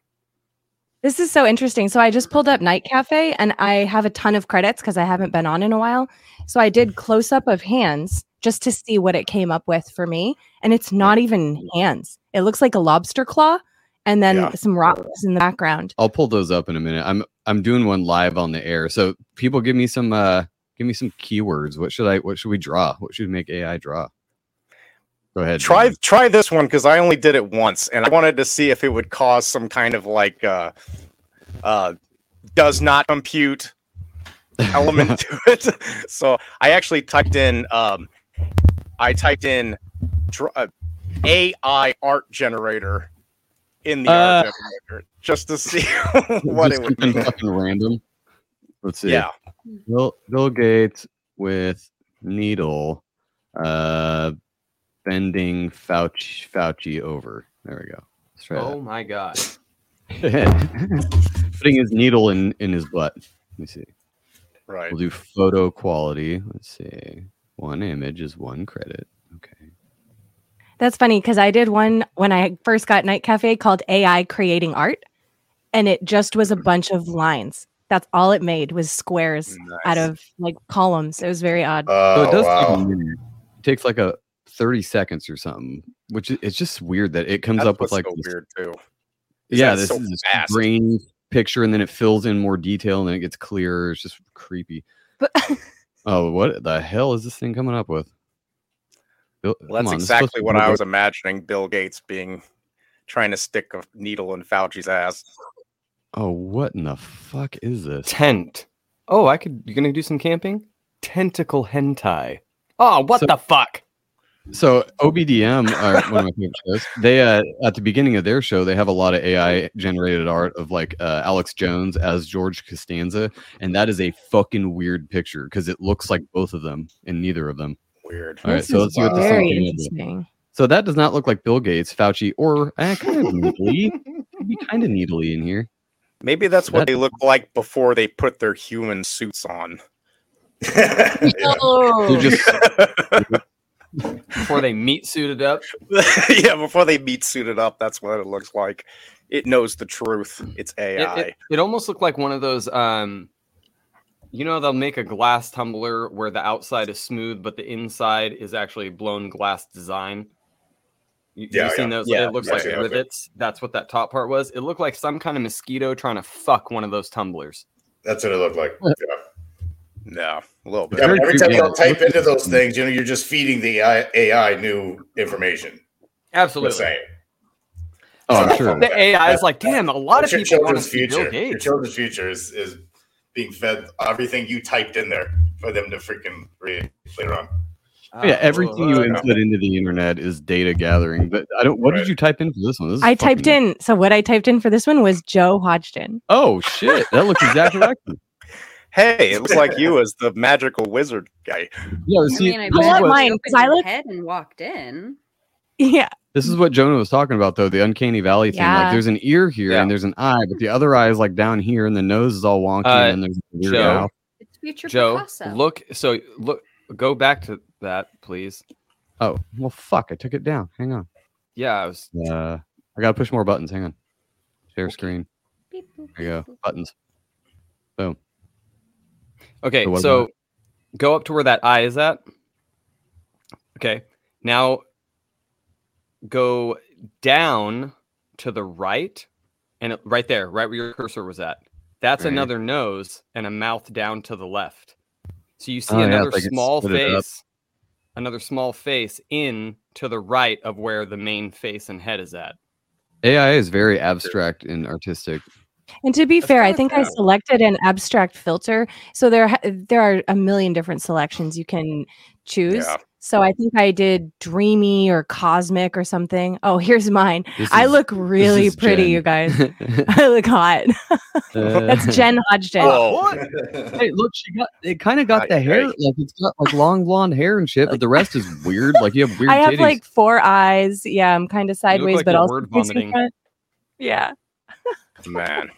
Speaker 2: This is so interesting. So I just pulled up Night Cafe and I have a ton of credits because I haven't been on in a while. So I did close up of hands just to see what it came up with for me. And it's not even hands. It looks like a lobster claw and then
Speaker 7: Yeah.
Speaker 2: some rocks in the background.
Speaker 5: I'll pull those up in a minute. I'm I'm doing one live on the air. So people give me some uh give me some keywords. What should I what should we draw? What should we make AI draw? Go ahead.
Speaker 7: Try
Speaker 5: Dan.
Speaker 7: try this one because I only did it once and I wanted to see if it would cause some kind of like uh uh does not compute element to it. So I actually typed in um I typed in dr- uh, AI art generator in the art
Speaker 5: Uh,
Speaker 7: generator just to see what it would be.
Speaker 5: fucking random. Let's see.
Speaker 7: Yeah.
Speaker 5: Bill, Bill Gates with needle uh bending Fauci Fauci over. There we go. Let's try
Speaker 3: Oh my god.
Speaker 5: Putting his needle in in his butt. Let me see.
Speaker 7: Right.
Speaker 5: We'll do photo quality. Let's see. One image is one credit. Okay.
Speaker 2: That's funny because I did one when I first got Night Cafe called AI Creating Art. And it just was a bunch of lines. That's all it made was squares out of like columns. It was very odd.
Speaker 5: So
Speaker 8: Oh,
Speaker 5: it does
Speaker 8: wow.
Speaker 5: a minute. It takes like a 30 seconds or something, which is, it's just weird that it comes
Speaker 7: That's
Speaker 5: up with like
Speaker 7: so
Speaker 5: this-
Speaker 7: weird too. is
Speaker 5: yeah, this
Speaker 7: so
Speaker 5: is this
Speaker 7: fast.
Speaker 5: grainy picture, and then it fills in more detail, and then it gets clearer. It's just creepy.
Speaker 2: But
Speaker 5: Oh, what the hell is this thing coming up with? Bill-
Speaker 7: Well, that's
Speaker 5: on, this is supposed
Speaker 7: exactly what I
Speaker 5: like-
Speaker 7: was imagining Bill Gates being trying to stick a needle in Fauci's ass.
Speaker 5: Oh, what in the fuck is this?
Speaker 3: Tent. Oh, I could. You're gonna do some camping? Tentacle hentai. Oh, what
Speaker 5: So-
Speaker 3: the fuck?
Speaker 5: So OBDM are one of my favorite shows. They uh, at the beginning of their show, they have a lot of AI generated art of like uh, Alex Jones as George Costanza, and that is a fucking weird picture because it looks like both of them and neither of them.
Speaker 7: Weird.
Speaker 5: All right,
Speaker 2: This
Speaker 5: so let's see what this thing
Speaker 2: very
Speaker 5: came up with.
Speaker 2: interesting.
Speaker 5: So that does not look like Bill Gates, Fauci, or eh, kind of needly. Be kind of needly in here.
Speaker 7: Maybe that's what
Speaker 5: That-
Speaker 7: they look like before they put their human suits on.
Speaker 5: They're just
Speaker 3: before they meet suited up.
Speaker 7: yeah, before they meet suited up, that's what it looks like. It knows the truth. It's
Speaker 3: It,
Speaker 7: AI.
Speaker 3: it, it almost looked like one of those. Um, you know, they'll make a glass tumbler where the outside is smooth, but the inside is actually blown glass design. You,
Speaker 8: Yeah,
Speaker 3: you seen
Speaker 8: yeah.
Speaker 3: those?
Speaker 7: Yeah,
Speaker 3: it looks
Speaker 8: yeah,
Speaker 3: like
Speaker 8: yeah, okay.
Speaker 3: rivets. That's what that top part was. It looked like some kind of mosquito trying to fuck one of those tumblers.
Speaker 8: That's what it looked like. Yeah.
Speaker 7: no, a little bit.
Speaker 8: Yeah, every time
Speaker 5: creepy.
Speaker 8: you type into those things, you know, you're just feeding the AI, AI new information.
Speaker 3: Absolutely.
Speaker 8: saying.
Speaker 5: Oh, I'm sure.
Speaker 3: The AI is like, damn, a lot of
Speaker 8: Your
Speaker 3: people want to
Speaker 8: children's
Speaker 3: Bill
Speaker 8: future. Your children's future is, is being fed everything you typed in there for them to freaking read later on.
Speaker 5: Oh, yeah, everything you input into the internet is data gathering. But I don't. What
Speaker 8: Right.
Speaker 5: did you type in for this one? This
Speaker 2: I typed
Speaker 5: fucking-
Speaker 2: in. So what I typed in for this one was Joe Hodgson.
Speaker 5: Oh shit! That looks exactly like me.
Speaker 7: Hey, it looks like you as the magical wizard guy.
Speaker 5: Yeah,
Speaker 9: I
Speaker 5: see,
Speaker 9: mean, I
Speaker 5: this, is
Speaker 2: love
Speaker 5: what,
Speaker 2: mine,
Speaker 9: opened
Speaker 2: 'cause I
Speaker 9: your
Speaker 2: look-
Speaker 9: head and walked in.
Speaker 2: Yeah.
Speaker 5: this is what Jonah was talking about, though. The uncanny valley thing.
Speaker 2: Yeah.
Speaker 5: Like, there's an ear here
Speaker 7: Yeah.
Speaker 5: and there's an eye, but the other eye is like down here, and the nose is all wonky,
Speaker 3: Uh,
Speaker 5: and there's a weird
Speaker 3: Joe.
Speaker 5: mouth.
Speaker 9: It's future
Speaker 3: Joe,
Speaker 9: Picasso.
Speaker 3: look. So look. Go back to that, please.
Speaker 5: Oh well, fuck! I took it down. Hang on.
Speaker 3: Yeah, I was.
Speaker 5: Uh, I gotta push more buttons. Hang on. Share screen.
Speaker 9: Beep, boop,
Speaker 5: There you go.
Speaker 9: boop.
Speaker 5: Buttons. Boom.
Speaker 3: Okay,
Speaker 5: So
Speaker 3: so go up to where that eye is at. Okay, now go down to the right, and it, right there, right where your cursor was at. That's
Speaker 5: Right.
Speaker 3: another nose and a mouth down to the left. So you see
Speaker 5: Oh,
Speaker 3: another
Speaker 5: it's like it's
Speaker 3: small
Speaker 5: split it up.
Speaker 3: face, another small face in to the right of where the main face and head is at.
Speaker 5: AI is very abstract and artistic.
Speaker 2: And to be
Speaker 7: That's
Speaker 2: fair, I think I selected an abstract filter. So there there are a million different selections you can choose.
Speaker 7: Yeah.
Speaker 2: So I think I did dreamy or cosmic or something. Oh, here's mine.
Speaker 5: This
Speaker 2: I look really pretty,
Speaker 5: Jen.
Speaker 2: you guys. I look hot. That's uh. Jen Hodgson.
Speaker 7: Oh, oh, Whoa.
Speaker 5: Hey, look, she got it. Kind of got
Speaker 7: Aye,
Speaker 5: the hair,
Speaker 7: aye.
Speaker 5: like it's got like long blonde hair and shit, but the rest is weird. Like you have weird
Speaker 2: I have
Speaker 5: titties.
Speaker 2: like four eyes. Yeah, I'm kind of sideways,
Speaker 3: like
Speaker 2: but also
Speaker 3: word
Speaker 2: facing
Speaker 3: vomiting.
Speaker 2: front. Yeah.
Speaker 7: Man.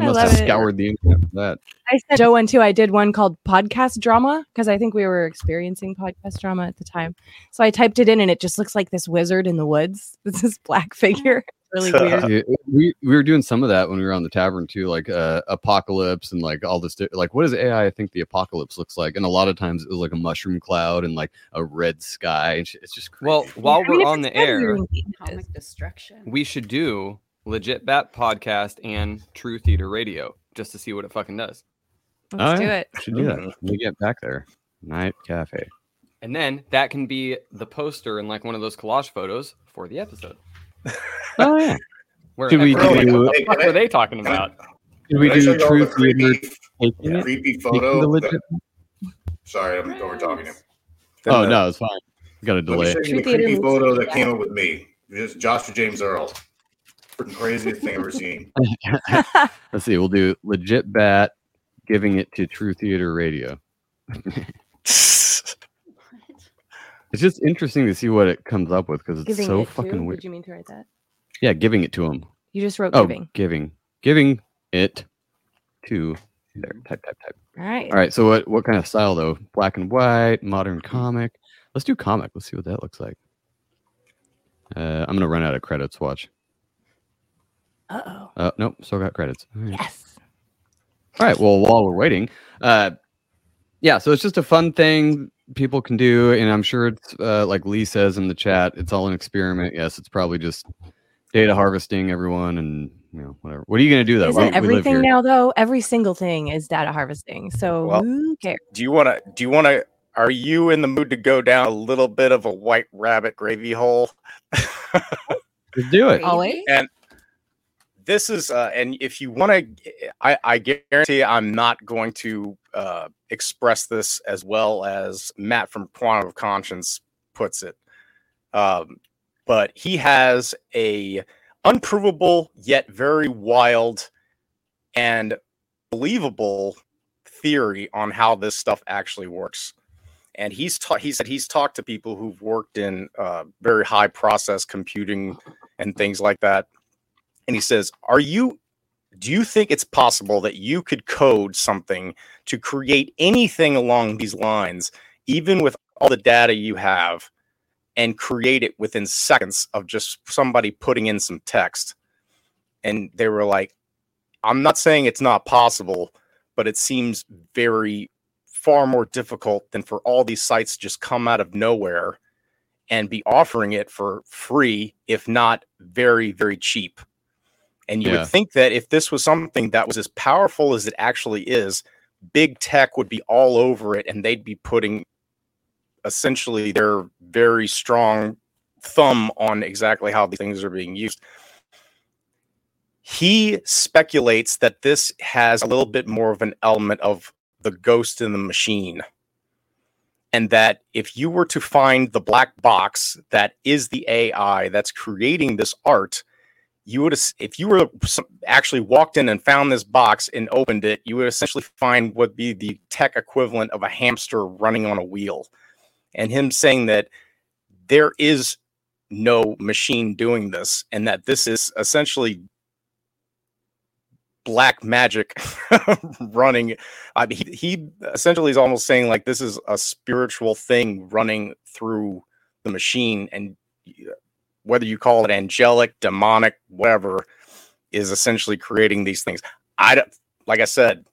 Speaker 5: They
Speaker 2: I
Speaker 5: must
Speaker 2: love
Speaker 5: have
Speaker 2: it.
Speaker 5: scoured the internet for that.
Speaker 2: I said Joe one too. I did one called podcast drama because I think we were experiencing podcast drama at the time. So I typed it in and it just looks like this wizard in the woods. It's this black figure. Really weird.
Speaker 5: Dude, we we were doing some of that when we were on the tavern too, like uh, apocalypse and like all this. di- Like, what does AI think the apocalypse looks like? And a lot of times it was like a mushroom cloud and like a red sky. And. It's just crazy.
Speaker 3: Well, while
Speaker 2: I mean,
Speaker 3: we're
Speaker 2: if
Speaker 3: on the air,
Speaker 2: February, it is.
Speaker 9: Comic destruction.
Speaker 3: we should do legit bat podcast and true theater radio just to see what it fucking does
Speaker 2: Let's
Speaker 5: Oh,
Speaker 2: do
Speaker 5: yeah.
Speaker 2: it.
Speaker 5: We should do that. We get back there. Night cafe.
Speaker 3: and then that can be the poster in like one of those collage photos for the episode
Speaker 5: Oh yeah.
Speaker 3: where
Speaker 5: Should we do-
Speaker 3: like, what the fuck
Speaker 8: I-
Speaker 3: are they talking about
Speaker 5: Did we
Speaker 8: Can I show
Speaker 5: do
Speaker 8: y'all
Speaker 5: true
Speaker 8: the creepy,
Speaker 5: theater taking
Speaker 8: creepy
Speaker 5: Taking
Speaker 8: photo?
Speaker 5: the
Speaker 8: that-
Speaker 5: legit-
Speaker 8: sorry, I'm over talking to you.
Speaker 7: Oh, then
Speaker 5: Oh
Speaker 7: the-
Speaker 5: no, it's fine. We got a
Speaker 8: Let me
Speaker 5: delay.
Speaker 8: show you the creepy photo that came up with me. Just Joshua James Earl. Freaking craziest thing I've ever seen.
Speaker 5: Let's see. We'll do legit bat giving it to True Theater Radio. It's just interesting to see what it comes up with because it's
Speaker 2: Giving
Speaker 5: so
Speaker 2: it to?
Speaker 5: fucking weird.
Speaker 2: Did you mean to write that?
Speaker 5: Yeah, giving it to him.
Speaker 2: You just wrote
Speaker 5: Oh,
Speaker 2: giving.
Speaker 5: giving, giving it to there. Type, type, type.
Speaker 2: All right.
Speaker 5: All right. So what? What kind of style though? Black and white, modern comic. Let's do comic. Let's see what that looks like. Uh, I'm gonna run out of credits. Watch.
Speaker 2: Uh oh.
Speaker 5: Uh, nope. Still got credits. All right.
Speaker 2: Yes.
Speaker 5: All right. Well, while we're waiting, uh, yeah. So it's just a fun thing people can do, and I'm sure it's uh, like Lee says in the chat. It's all an experiment. Yes, it's probably just data harvesting, everyone, and you know whatever. What are you gonna do though?
Speaker 2: Isn't
Speaker 5: We- we
Speaker 2: everything
Speaker 5: here.
Speaker 2: now though? Every single thing is data harvesting. So
Speaker 7: Well,
Speaker 2: who cares?
Speaker 7: Do you want to? Do you want to? Are you in the mood to go down a little bit of a white rabbit gravy hole?
Speaker 5: Just do it.
Speaker 2: Always.
Speaker 7: And this is, uh, and if you want to, I, I guarantee I'm not going to uh, express this as well as Matt from Quantum of Conscience puts it. Um, but he has a unprovable yet very wild and believable theory on how this stuff actually works. And he's he said he's talked to people who've worked in uh, very high process computing and things like that. And he says, "Are you? Do you think it's possible that you could code something to create anything along these lines, even with all the data you have and create it within seconds of just somebody putting in some text. And they were like, I'm not saying it's not possible, but it seems very far more difficult than for all these sites just come out of nowhere and be offering it for free, if not very, very cheap. And you
Speaker 5: Yeah.
Speaker 7: would think that if this was something that was as powerful as it actually is, big tech would be all over it and they'd be putting essentially their very strong thumb on exactly how these things are being used. He speculates that this has a little bit more of an element of the ghost in the machine. And that if you were to find the black box that is the AI that's creating this art, you would if you were actually walked in and found this box and opened it, you would essentially find what would be the tech equivalent of a hamster running on a wheel. And him saying that there is no machine doing this, and that this is essentially black magic running. I mean, he, he essentially is almost saying like this is a spiritual thing running through the machine, and whether you call it angelic, demonic, whatever, is essentially creating these things. I don't, like I said,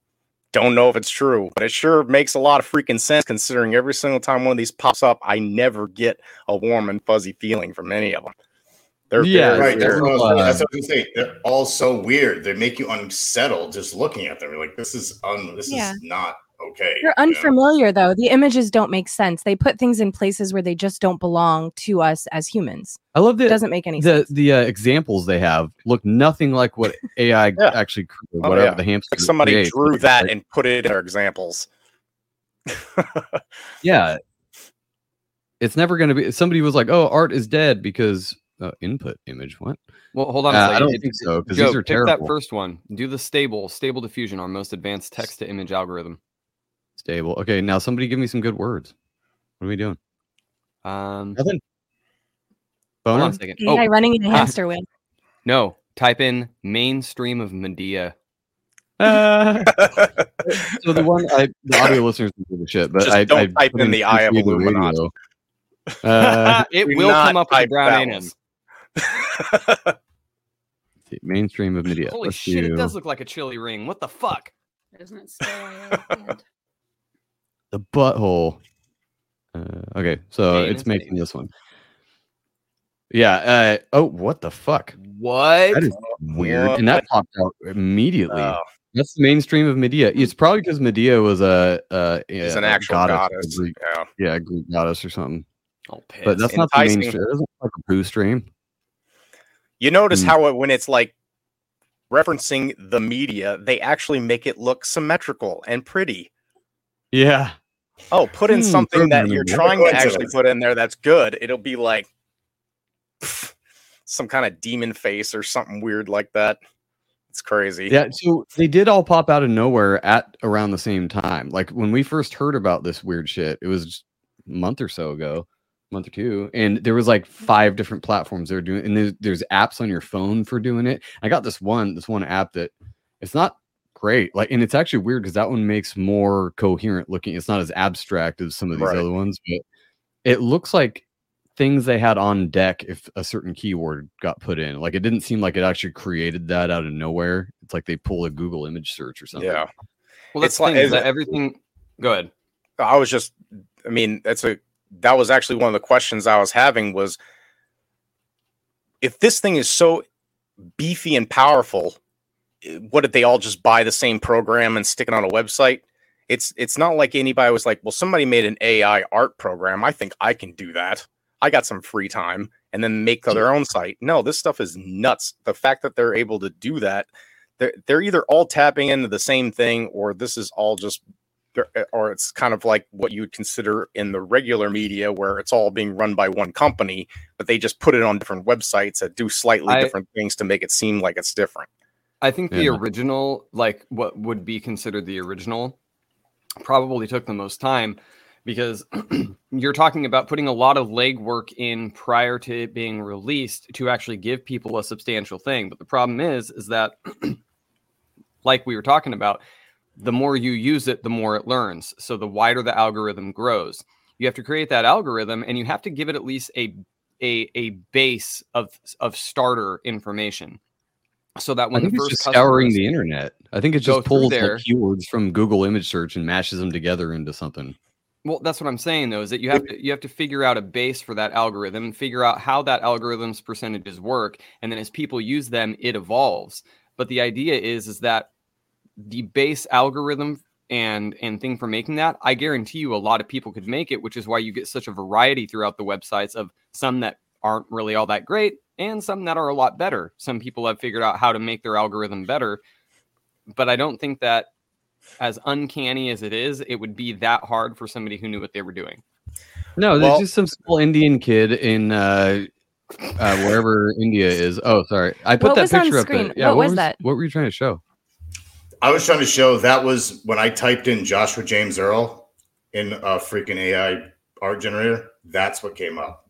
Speaker 7: don't know if it's true, but it sure makes a lot of freaking sense considering every single time one of these pops up, I never get a warm and fuzzy feeling from any of them. They're
Speaker 5: Yeah,
Speaker 7: very,
Speaker 8: Right, that's what, I was, that's what I was gonna say. They're all so weird. They make you unsettled just looking at them. You're like, this is un, this
Speaker 2: Yeah.
Speaker 8: is not okay.
Speaker 2: They're
Speaker 8: you know?
Speaker 2: unfamiliar though. The images don't make sense. They put things in places where they just don't belong to us as humans.
Speaker 5: I love
Speaker 2: It
Speaker 5: that
Speaker 2: doesn't make any
Speaker 5: the
Speaker 2: sense.
Speaker 5: the uh, examples they have look nothing like what AI actually created,
Speaker 7: Oh,
Speaker 5: whatever
Speaker 7: yeah.
Speaker 5: the hamster
Speaker 7: Like somebody
Speaker 5: creates.
Speaker 7: drew that
Speaker 5: Like,
Speaker 7: and put it in their examples.
Speaker 5: yeah, it's never going to be. Somebody was like, "Oh, art is dead because uh, input image." What?
Speaker 3: Well, hold on a
Speaker 5: Uh,
Speaker 3: second.
Speaker 5: I don't
Speaker 3: If-
Speaker 5: think so because
Speaker 3: Joe,
Speaker 5: these are
Speaker 3: pick
Speaker 5: terrible.
Speaker 3: that first one. Do the stable, stable diffusion, our most advanced text to image algorithm.
Speaker 5: Stable. Okay, now somebody give me some good words. What are we doing?
Speaker 3: Um,
Speaker 5: Nothing.
Speaker 3: hold on a second.
Speaker 2: AI
Speaker 3: Oh,
Speaker 2: running in a
Speaker 3: ah,
Speaker 2: hamster wheel.
Speaker 3: no. Type in mainstream of Medea.
Speaker 5: Uh, so the one I the audio listeners can do the shit, but
Speaker 7: Just
Speaker 5: I
Speaker 7: don't
Speaker 5: I
Speaker 7: type
Speaker 5: put
Speaker 7: in the Eye of Illuminati.
Speaker 5: Uh,
Speaker 3: it will come up with a
Speaker 7: type
Speaker 3: brown
Speaker 7: that
Speaker 3: anus.
Speaker 5: mainstream of media.
Speaker 3: Holy
Speaker 5: Let's
Speaker 3: shit!
Speaker 5: do
Speaker 3: It does look like a chili ring. What the fuck?
Speaker 9: Isn't it still a hand?
Speaker 5: The butthole. Uh, okay, so
Speaker 3: Jane
Speaker 5: it's
Speaker 3: is
Speaker 5: making this one. Yeah. Uh, oh, what the fuck?
Speaker 3: What?
Speaker 5: That is weird, and that popped out immediately.
Speaker 7: Oh.
Speaker 5: That's the mainstream of Medea. It's probably because Medea was a, uh,
Speaker 7: He's
Speaker 5: yeah,
Speaker 7: an
Speaker 5: a
Speaker 7: actual
Speaker 5: goddess,
Speaker 7: goddess.
Speaker 5: Greek-
Speaker 7: Yeah.
Speaker 5: yeah, a Greek goddess or something.
Speaker 3: Oh,
Speaker 5: But that's not the
Speaker 7: Enticing.
Speaker 5: mainstream. It like a poo stream.
Speaker 7: You notice
Speaker 5: Mm.
Speaker 7: how it, when it's like referencing the media, they actually make it look symmetrical and pretty.
Speaker 5: Yeah.
Speaker 7: Oh, put in
Speaker 5: Hmm,
Speaker 7: something that you're trying to actually put in there that's good. It'll be like some kind of demon face or something weird like that. It's crazy.
Speaker 5: Yeah, so they did all pop out of nowhere at around the same time. Like when we first heard about this weird shit, it was a month or so ago, month or two, and there was like five different platforms they're doing, and there's, there's apps on your phone for doing it. I got this one, this one app that it's not great, like, and it's actually weird because that one makes more coherent looking. It's not as abstract as some of these
Speaker 7: Right.
Speaker 5: other ones, but it looks like things they had on deck if a certain keyword got put in. Like it didn't seem like it actually created that out of nowhere. It's like they pull a Google image search or something.
Speaker 7: Yeah.
Speaker 3: Well, that's
Speaker 7: It's like-
Speaker 3: thing is
Speaker 7: is
Speaker 3: that everything. Go ahead.
Speaker 7: I was just, I mean, that's a, that was actually one of the questions I was having was if this thing is so beefy and powerful, what did they all just buy the same program and stick it on a website? It's it's not like anybody was like, well, somebody made an AI art program. I think I can do that. I got some free time and then make their own site. No, this stuff is nuts. The fact that they're able to do that, they're, they're either all tapping into the same thing or this is all just or it's kind of like what you would consider in the regular media where it's all being run by one company but they just put it on different websites that do slightly
Speaker 3: I-
Speaker 7: different things to make it seem like it's different
Speaker 3: I think the
Speaker 5: Yeah.
Speaker 3: original, like what would be considered the original, probably took the most time because you're talking about putting a lot of legwork in prior to it being released to actually give people a substantial thing. But the problem is, is that, like we were talking about, the more you use it, the more it learns. So the wider the algorithm grows. you have to create that algorithm and you have to give it at least a a, a base of of starter information so that when the first
Speaker 5: scouring the internet. I think it just pulls
Speaker 3: there-
Speaker 5: keywords from Google image search and mashes them together into something.
Speaker 3: Well, that's what I'm saying though, is that you have to you have to figure out a base for that algorithm and figure out how that algorithm's percentages work, and then as people use them, it evolves. But the idea is is that the base algorithm and and thing for making that, I guarantee you a lot of people could make it, which is why you get such a variety throughout the websites of some that aren't really all that great and some that are a lot better. Some people have figured out how to make their algorithm better, but I don't think that as uncanny as it is, it would be that hard for somebody who knew what they were doing.
Speaker 5: No, there's
Speaker 7: Well-
Speaker 5: just some small Indian kid in uh, uh, wherever India is. Oh, sorry, I put that picture up
Speaker 2: screen?
Speaker 5: there. Yeah,
Speaker 2: What was that?
Speaker 5: What were you trying to show?
Speaker 8: I was trying to show that was when I typed in Joshua James Earl in a freaking AI art generator. That's what came up.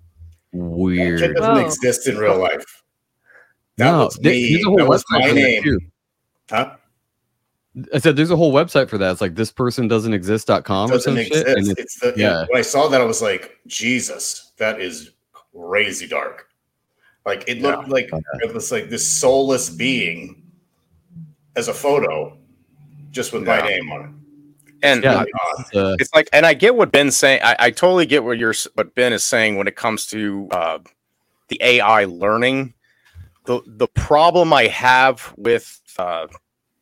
Speaker 8: That
Speaker 5: Weird.
Speaker 8: doesn't
Speaker 2: Whoa.
Speaker 8: exist in real life. That
Speaker 5: No,
Speaker 8: was me.
Speaker 5: there's a whole
Speaker 8: That was
Speaker 5: website
Speaker 8: my name. Huh?
Speaker 5: I said there's a whole website for that. It's like this person doesn't exist.com or
Speaker 8: doesn't
Speaker 5: some
Speaker 8: exist.
Speaker 5: shit. And
Speaker 8: It's,
Speaker 5: it's,
Speaker 8: the
Speaker 5: yeah.
Speaker 8: when I saw that, I was like, Jesus, that is crazy dark. Like it looked like it was like this soulless being as a photo, just with my name on it.
Speaker 7: And
Speaker 5: Yeah. It's, uh,
Speaker 7: it's like, and I get what Ben's saying. I, I totally get what you're, what Ben is saying when it comes to uh, the AI learning. The the problem I have with uh,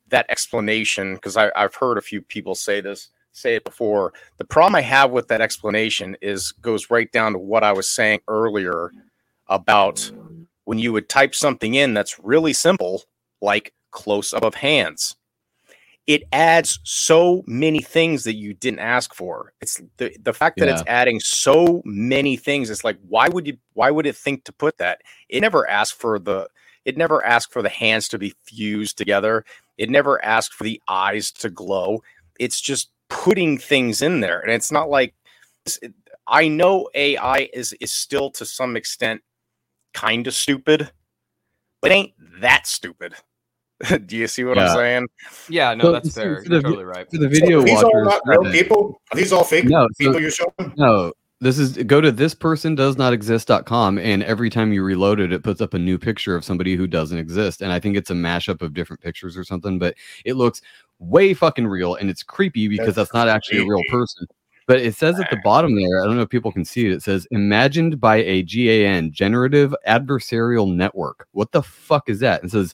Speaker 7: that explanation, because I've heard a few people say this, say it before. The problem I have with that explanation is goes right down to what I was saying earlier about when you would type something in that's really simple, like close up of hands it adds so many things that you didn't ask for. It's the the fact that it's adding so many things. It's like why would you why would it think to put that? It never asked for the it never asked for the hands to be fused together. It never asked for the eyes to glow. It's just putting things in there, and it's not like I know AI is is still to some extent kind of stupid, but it ain't that stupid. Do you see what
Speaker 5: Yeah.
Speaker 7: I'm saying?
Speaker 3: Yeah, no,
Speaker 5: So-
Speaker 3: that's
Speaker 5: so
Speaker 3: fair.
Speaker 5: for
Speaker 3: You're
Speaker 5: the vi-
Speaker 3: totally right.
Speaker 5: for the video
Speaker 8: Are these all
Speaker 5: watchers.
Speaker 8: not real people? Are these all fake
Speaker 5: No, so-
Speaker 8: people you're showing?
Speaker 5: No, this is go to this person does not exist.com and every time you reload it, it puts up a new picture of somebody who doesn't exist. And I think it's a mashup of different pictures or something, but it looks way fucking real and it's creepy because that's,
Speaker 8: That's
Speaker 5: not actually a real person. But it says at the bottom there, I don't know if people can see it. It says imagined by a GAN, generative adversarial network. What the fuck is that? It says,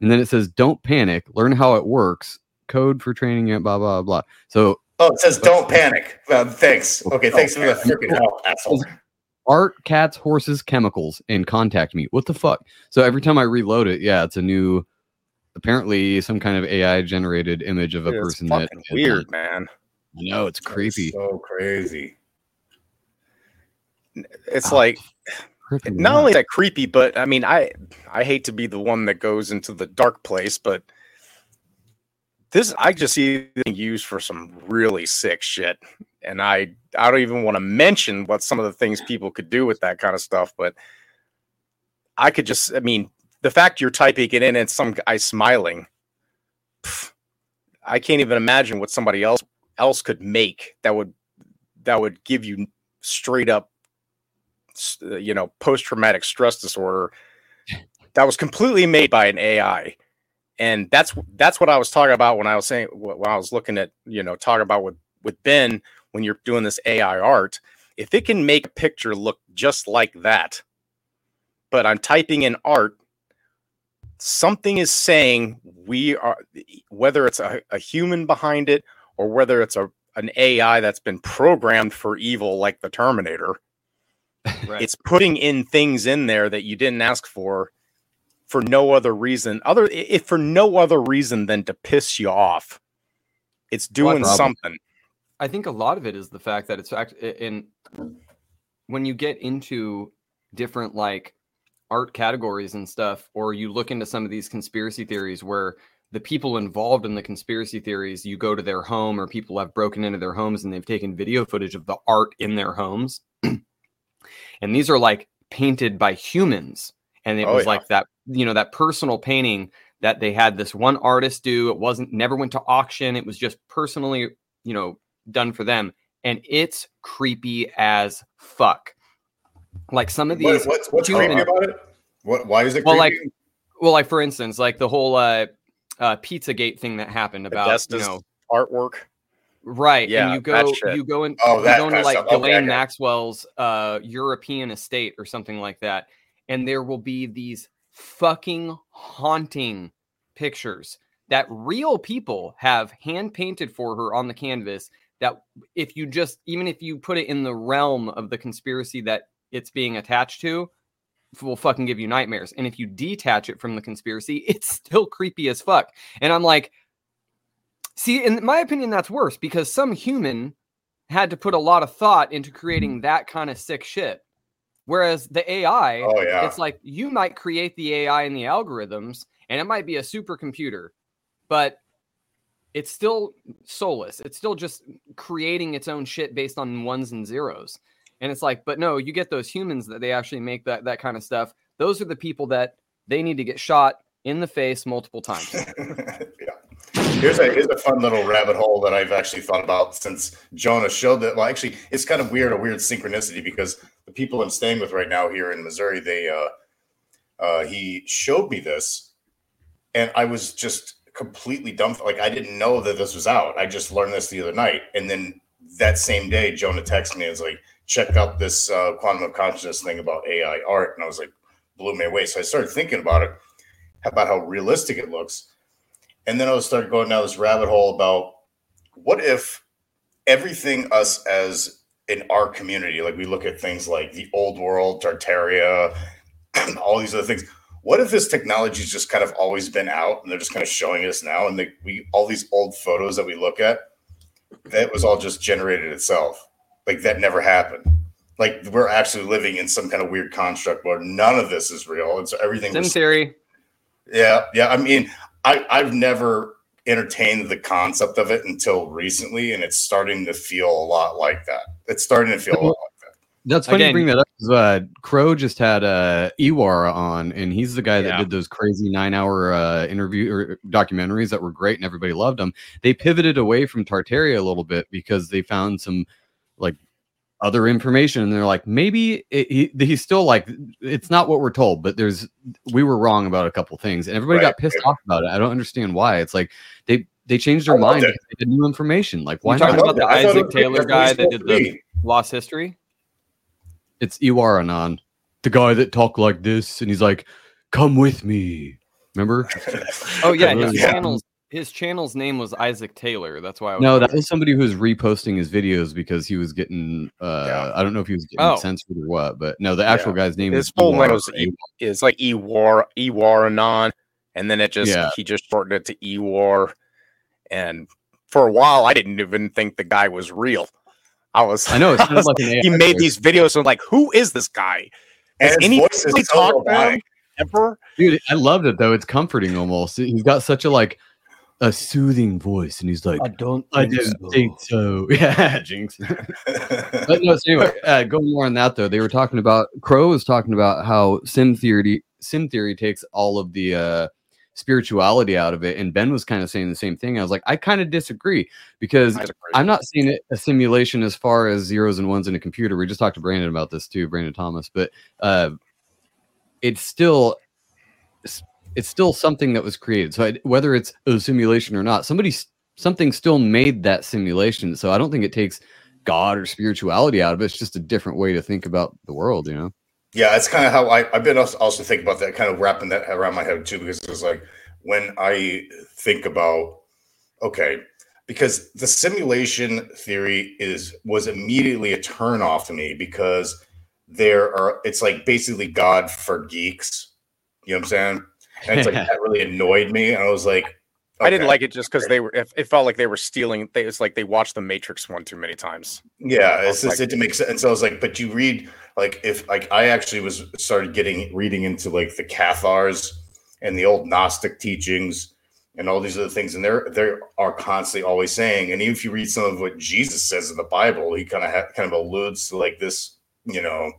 Speaker 5: and then it says, don't panic, learn how it works, code for training it, blah, blah, blah. So
Speaker 8: Oh, it says don't panic. Well, thanks. Okay, thanks for the
Speaker 5: panic.
Speaker 8: freaking help, asshole.
Speaker 5: art, cats, horses, chemicals, and contact me. What the fuck? So every time I reload it, yeah, it's a new, apparently some kind of AI generated image of a
Speaker 7: It's
Speaker 5: person that
Speaker 7: fucking
Speaker 5: is
Speaker 7: weird,
Speaker 5: not-
Speaker 7: man.
Speaker 5: I know it's creepy.
Speaker 8: So crazy.
Speaker 7: It's
Speaker 5: Ah,
Speaker 7: like
Speaker 5: Freaking
Speaker 7: not only is that creepy, but I mean, I I hate to be the one that goes into the dark place, but this I just see being used for some really sick shit, and I I don't even want to mention what some of the things people could do with that kind of stuff, but I could just I mean the fact you're typing it in and some guy smiling, pff, I can't even imagine what somebody else else could make that would that would give you straight up Uh, you know post traumatic stress disorder that was completely made by an AI and that's that's what I was talking about when I was saying wh- when I was looking at you know talking about with with Ben when you're doing this AI art if it can make a picture look just like that but I'm typing in art something is saying we are whether it's a, a human behind it or whether it's a an AI that's been programmed for evil like the Terminator
Speaker 3: Right.
Speaker 7: it's putting in things in there that you didn't ask for for no other reason other if for no other reason than to piss you off it's doing
Speaker 3: probably-
Speaker 7: something
Speaker 3: I think a lot of it is the fact that it's act in when you get into different like art categories and stuff, or you look into some of these conspiracy theories where the people involved in the conspiracy theories, you go to their home or people have broken into their homes and they've taken video footage of the art in their homes. and these are like painted by humans. And it
Speaker 7: Oh,
Speaker 3: was
Speaker 7: yeah.
Speaker 3: like that, you know, that personal painting that they had this one artist do. It wasn't never went to auction. It was just personally, you know, done for them. and it's creepy as fuck. Like some of
Speaker 8: What-
Speaker 3: these
Speaker 8: what's what's
Speaker 3: human-
Speaker 8: creepy about it? What? Why is it?
Speaker 3: well, like, well, like for instance, like the whole uh, uh, PizzaGate thing that happened about you know
Speaker 7: artwork.
Speaker 3: Right.
Speaker 7: Yeah,
Speaker 3: and you go you go in
Speaker 8: Oh,
Speaker 3: you go into like.
Speaker 8: Okay,
Speaker 3: Ghislaine
Speaker 8: got it.
Speaker 3: Maxwell's uh European estate or something like that. And there will be these fucking haunting pictures that real people have hand painted for her on the canvas that if you just even if you put it in the realm of the conspiracy that it's being attached to will fucking give you nightmares. And if you detach it from the conspiracy, it's still creepy as fuck. And I'm like, see, in my opinion, that's worse because some human had to put a lot of thought into creating mm. that kind of sick shit. Whereas the AI,
Speaker 8: Oh, yeah.
Speaker 3: it's like you might create the AI and the algorithms, and it might be a supercomputer, but it's still soulless. It's still just creating its own shit based on ones and zeros. And it's like, but no, you get those humans that they actually make that that kind of stuff. Those are the people that they need to get shot in the face multiple times.
Speaker 8: Here's a here's a fun little rabbit hole that I've actually thought about since Jonah showed that. Well, actually, it's kind of weird, a weird synchronicity because the people I'm staying with right now here in Missouri, they uh, uh, he showed me this, and I was just completely dumb. Like I didn't know that this was out. I just learned this the other night, and then that same day, Jonah texted me and was like, "Check out this uh, quantum of consciousness thing about AI art," and I was like, blew me away. So I started thinking about it, about how realistic it looks. And then I'll start going down this rabbit hole about what if everything us as in our community, like we look at things like the old world, Tartaria, all these other things. What if this technology's just kind of always been out and they're just kind of showing us now? And they, we all these old photos that we look at, that was all just generated itself. Like that never happened. Like we're actually living in some kind of weird construct where none of this is real. And so everything
Speaker 3: Sim
Speaker 8: was
Speaker 3: theory.
Speaker 8: yeah, yeah. I mean, I I've never entertained the concept of it until recently, and it's starting to feel a lot like that. It's starting to feel a lot like that.
Speaker 5: That's funny
Speaker 3: Again-
Speaker 5: you bring that up. 'cause, Uh, Crow just had uh, Ewaranon, and he's the guy that
Speaker 7: Yeah.
Speaker 5: did those crazy nine-hour uh, interview or documentaries that were great, and everybody loved them. They pivoted away from Tartaria a little bit because they found some like other information, and they're like, maybe it, he, he's still like, it's not what we're told, but there's we were wrong about a couple things, and everybody
Speaker 8: Right,
Speaker 5: got pissed off about it. I don't understand why. It's like they they changed their
Speaker 8: I
Speaker 5: mind
Speaker 8: it.
Speaker 5: because they new information. Like why
Speaker 3: You talking
Speaker 5: not?
Speaker 3: about the
Speaker 8: I
Speaker 3: Isaac Taylor guy that did the
Speaker 8: be.
Speaker 3: lost history?
Speaker 5: it's Ewaranon, the guy that talked like this, and he's like, "Come with me." Remember?
Speaker 3: Oh yeah, his
Speaker 5: Yeah.
Speaker 3: channel's his channel's name was Isaac Taylor. That's why I was
Speaker 5: No, that was somebody who was reposting his videos because he was getting. uh
Speaker 7: Yeah.
Speaker 5: I don't know if he was getting
Speaker 3: Oh.
Speaker 5: censored or what, but no, the actual guy's name
Speaker 7: His
Speaker 5: is
Speaker 7: full name was E- is like Ewar Ewaranon, and then it just
Speaker 5: Yeah.
Speaker 7: he just shortened it to Ewar. And for a while, I didn't even think the guy was real. I was.
Speaker 5: I know, it
Speaker 7: I was-
Speaker 5: like an
Speaker 7: he made
Speaker 5: voice.
Speaker 7: these videos. And like, who is this guy?
Speaker 8: And
Speaker 7: Has
Speaker 8: his
Speaker 7: anybody
Speaker 8: voice is so
Speaker 7: talked to him
Speaker 8: robotic.
Speaker 7: ever?
Speaker 5: Dude, I loved it though. It's comforting almost. He's got such a like a soothing voice, and he's like, "I
Speaker 10: don't.
Speaker 5: "I don't think so." Yeah, Jinx. but no, so anyway, uh, going more on that though, they were talking about Crow was talking about how sim theory sim theory takes all of the uh spirituality out of it, and Ben was kind of saying the same thing. I was like, I kind of disagree because
Speaker 7: I agree.
Speaker 5: I'm not seeing it a simulation as far as zeros and ones in a computer. We just talked to Brandon about this too, Brandon Thomas, but uh, it's still it's still something that was created. So I, whether it's a simulation or not, somebody something still made that simulation. So I don't think it takes God or spirituality out of it. It's just a different way to think about the world, you know.
Speaker 8: Yeah, it's kind of how I, I've been also also thinking about that, kind of wrapping that around my head too, because it's like when I think about okay, because the simulation theory is was immediately a turn off to me because there are it's like basically God for geeks. You know what I'm saying? And it's like that really annoyed me. And I was like,
Speaker 7: I didn't like it just because they were. It, it felt like they were stealing. They, it's like they watched The Matrix one too many times.
Speaker 8: Yeah,
Speaker 7: I
Speaker 8: it's
Speaker 7: was
Speaker 8: just
Speaker 7: like-
Speaker 8: it didn't make sense. And so I was like, but you read like if like I actually was started getting reading into like the Cathars and the old Gnostic teachings and all these other things, and they're they are constantly always saying, and even if you read some of what Jesus says in the Bible, he kind of ha- kind of alludes to like this, you know,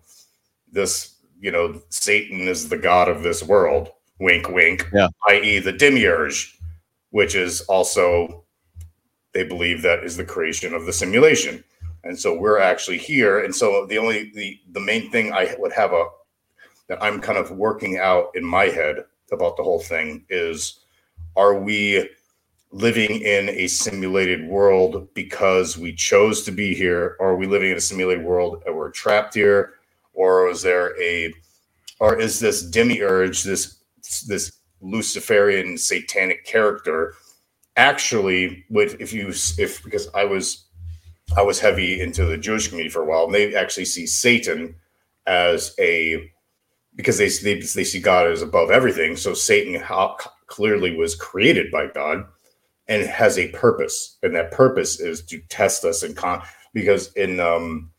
Speaker 8: this you know, Satan is the god of this world. Wink, wink.
Speaker 5: Yeah.
Speaker 8: I.e., the demiurge, which is also they believe that is the creation of the simulation. and so we're actually here. And so the only the the main thing I would have a that I'm kind of working out in my head about the whole thing is, are we living in a simulated world because we chose to be here, or are we living in a simulated world and we're trapped here, or is there a, or is this demiurge, this this Luciferian satanic character, actually, with if you if because I was I was heavy into the Jewish community for a while, and they actually see Satan as a because they they, they see God as above everything. So Satan how, clearly was created by God and has a purpose, and that purpose is to test us and con. Because in um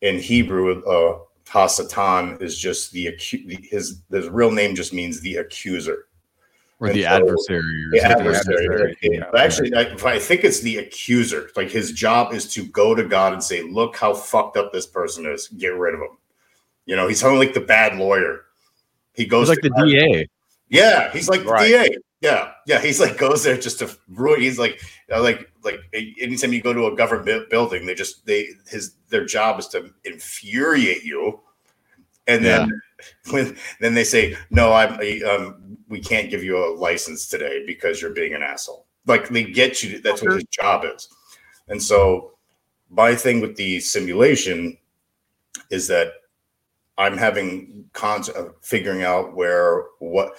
Speaker 8: in Hebrew, uh, Hasatan is just the his his real name just means the accuser
Speaker 5: or
Speaker 8: And
Speaker 5: the
Speaker 8: so-
Speaker 5: adversary. Or
Speaker 8: the
Speaker 5: something.
Speaker 8: adversary. Okay, But actually, I, if I think it's the accuser. Like his job is to go to God and say, "Look how fucked up this person is. Get rid of him." You know, he's kind of like the bad lawyer. He goes
Speaker 5: He's like
Speaker 8: to
Speaker 5: the
Speaker 8: God-
Speaker 5: DA.
Speaker 8: Yeah, he's like
Speaker 7: Right.
Speaker 8: the DA. Yeah, yeah, he's like goes there just to ruin. He's like, uh, like, like anytime you go to a government building, they just they his their job is to infuriate you, and then when then they say, no, I'm I, um, we can't give you a license today because you're being an asshole. Like they get you. That's what his job is, and so my thing with the simulation is that I'm having cons of figuring out where what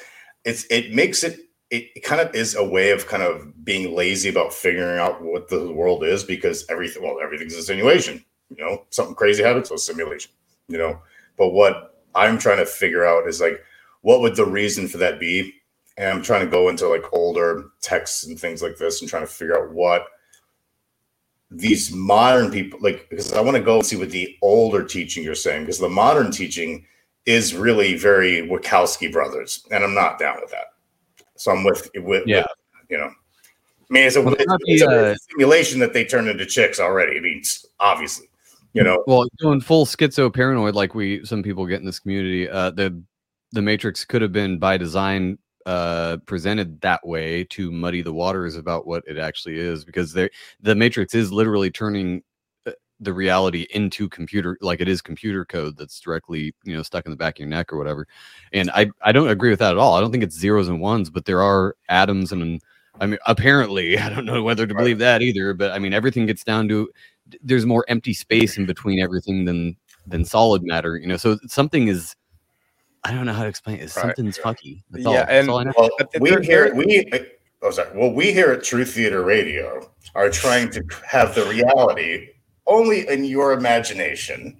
Speaker 8: it's it makes it it, it kind of is a way of kind of being lazy about figuring out what the world is because everything well everything's a simulation you know something crazy happens so simulation you know but what i'm trying to figure out is like what would the reason for that be and i'm trying to go into like older texts and things like this and trying to figure out what these modern people like because I want to go see what the older teaching you're saying because the modern teaching is really very Wachowski brothers, and I'm not down with that. So I'm with with,
Speaker 5: Yeah.
Speaker 8: with, you know. I mean, it's a,
Speaker 5: Well,
Speaker 8: it's, it's a
Speaker 5: uh,
Speaker 8: simulation that they turn into chicks already. I mean, obviously, you know.
Speaker 5: Well, going full schizo paranoid like we some people get in this community, uh, the the Matrix could have been by design uh presented that way to muddy the waters about what it actually is because they the Matrix is literally turning the reality into computer like it is computer code that's directly you know stuck in the back of your neck or whatever. And i i don't agree with that at all. I don't think it's zeros and ones but there are atoms and i mean apparently i don't know whether to believe that either but i mean everything gets down to there's more empty space in between everything than than solid matter you know? So something is i don't know how to explain it.
Speaker 7: Right.
Speaker 5: something's fucky that's
Speaker 7: Yeah,
Speaker 5: all. That's
Speaker 7: and-
Speaker 5: all I know.
Speaker 8: Well, we
Speaker 7: there-
Speaker 8: here we oh sorry. Well, we here at True Theater Radio are trying to have the reality only in your imagination.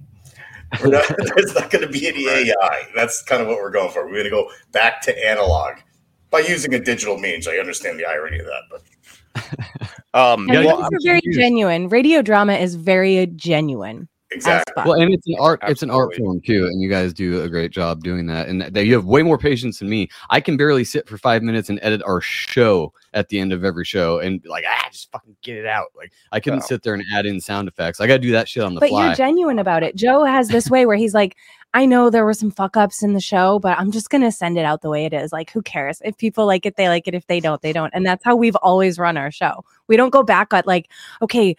Speaker 8: We're not, there's not going to be any AI. That's kind of what we're going for. We're going to go back to analog by using a digital means. I understand the irony of that, but
Speaker 7: Um,
Speaker 2: And
Speaker 5: Yeah,
Speaker 2: those are very
Speaker 5: confused.
Speaker 2: genuine. Radio drama is very genuine.
Speaker 8: exactly.
Speaker 5: Well, and it's an art. It's an art form too, and you guys do a great job doing that. And that you have way more patience than me. I can barely sit for five minutes and edit our show at the end of every show, and be like, ah, just fucking get it out. Like I couldn't sit there and add in sound effects. I got to do that shit on the
Speaker 2: but
Speaker 5: fly.
Speaker 2: you're genuine about it. Joe has this way where he's like, I know there were some fuck ups in the show, but I'm just gonna send it out the way it is. Like, who cares? If people like it, they like it. If they don't, they don't. And that's how we've always run our show. We don't go back at like, okay,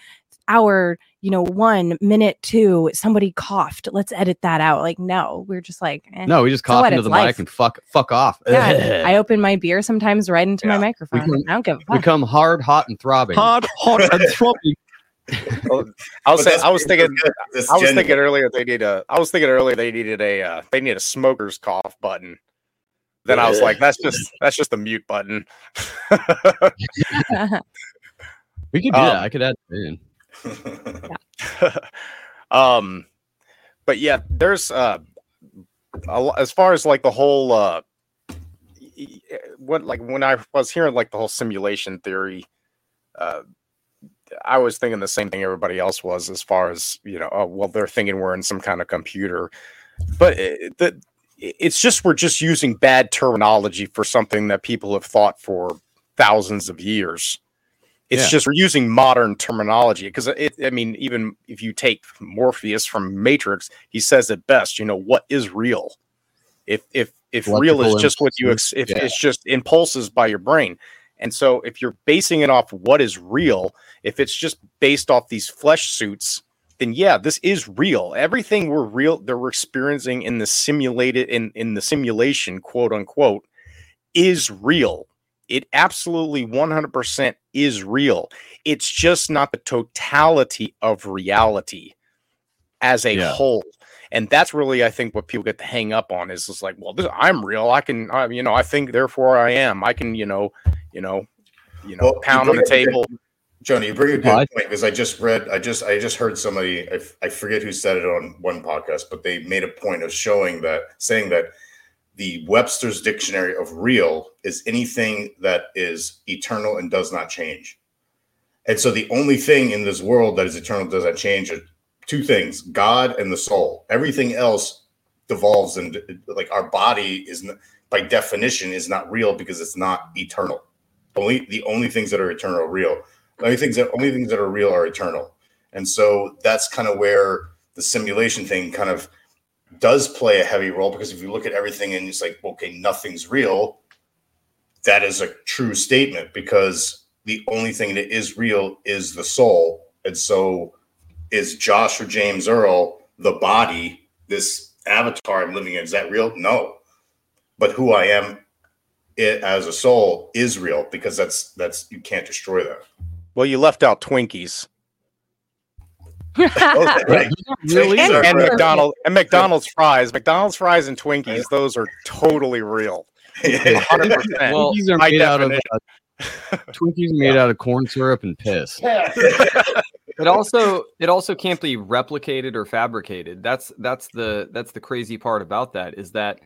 Speaker 2: hour, you know, one minute two, somebody coughed. Let's edit that out. Like, no, we're just like, eh.
Speaker 5: no, we just
Speaker 2: So
Speaker 5: cough
Speaker 2: what?
Speaker 5: into the
Speaker 2: life.
Speaker 5: mic and fuck fuck off.
Speaker 2: Yeah, I open my beer sometimes right into my microphone.
Speaker 5: come-
Speaker 2: I don't give a
Speaker 5: we
Speaker 2: fuck.
Speaker 5: come hard, hot, and throbbing.
Speaker 4: Hard, hot, and throbbing.
Speaker 7: I was
Speaker 8: But
Speaker 7: saying, I was thinking I was
Speaker 8: genuine.
Speaker 7: thinking earlier they need a I was thinking earlier they needed a uh, they need a smoker's cough button. Then I was like, that's just that's just a mute button.
Speaker 5: We could do that.
Speaker 7: Um,
Speaker 5: I could add it
Speaker 7: um but yeah, there's uh a, as far as like the whole uh what like when I was hearing like the whole simulation theory uh I was thinking the same thing everybody else was as far as you know oh well they're thinking we're in some kind of computer. But it, the, it's just we're just using bad terminology for something that people have thought for thousands of years it's
Speaker 5: Yeah.
Speaker 7: just we're using modern terminology because it i mean even if you take morpheus from matrix he says it best you know what is real if if if real is
Speaker 5: Electrical
Speaker 7: just what you ex- if
Speaker 5: yeah.
Speaker 7: it's just impulses by your brain and so if you're basing it off what is real if it's just based off these flesh suits then yeah, this is real. Everything we're real that we're experiencing in the simulated in in the simulation, quote unquote, is real. It absolutely 100% is real. It's just not the totality of reality as a
Speaker 5: Yeah.
Speaker 7: whole. And that's really, I think, what people get to hang up on is just like, well, this, I'm real. I can, I, you know, I think, therefore, I am. I can, you know, you know, you know,
Speaker 8: Well, you
Speaker 7: pound on the
Speaker 8: bring up a
Speaker 7: table.
Speaker 8: good- Johnny, you bring a good
Speaker 5: Well,
Speaker 8: point because I just read, I just, I just heard somebody, I, f- I forget who said it on one podcast, but they made a point of showing that, saying that the Webster's Dictionary of real is anything that is eternal and does not change. And so the only thing in this world that is eternal does not change are two things: God and the soul. Everything else devolves, and like our body is, by definition, is not real because it's not eternal. Only the only things that are eternal are real. The only things that only things that are real are eternal. And so that's kind of where the simulation thing kind of does play a heavy role because if you look at everything and it's like, okay, nothing's real, that is a true statement because the only thing that is real is the soul. And so is Josh or James Earl the body, this avatar I'm living in, is that real? No. But who I am it, as a soul is real because that's that's you can't destroy that.
Speaker 7: Well, you left out Twinkies
Speaker 8: Oh, right.
Speaker 5: Really?
Speaker 7: and,
Speaker 8: Sorry,
Speaker 7: and
Speaker 8: right.
Speaker 7: McDonald and McDonald's fries. McDonald's fries and Twinkies, those are totally real. 100%.
Speaker 3: Well,
Speaker 5: Twinkies are
Speaker 7: by
Speaker 5: made out of uh, Twinkies are made out of corn syrup and piss.
Speaker 3: it also it also can't be replicated or fabricated that's that's the that's the crazy part about that is that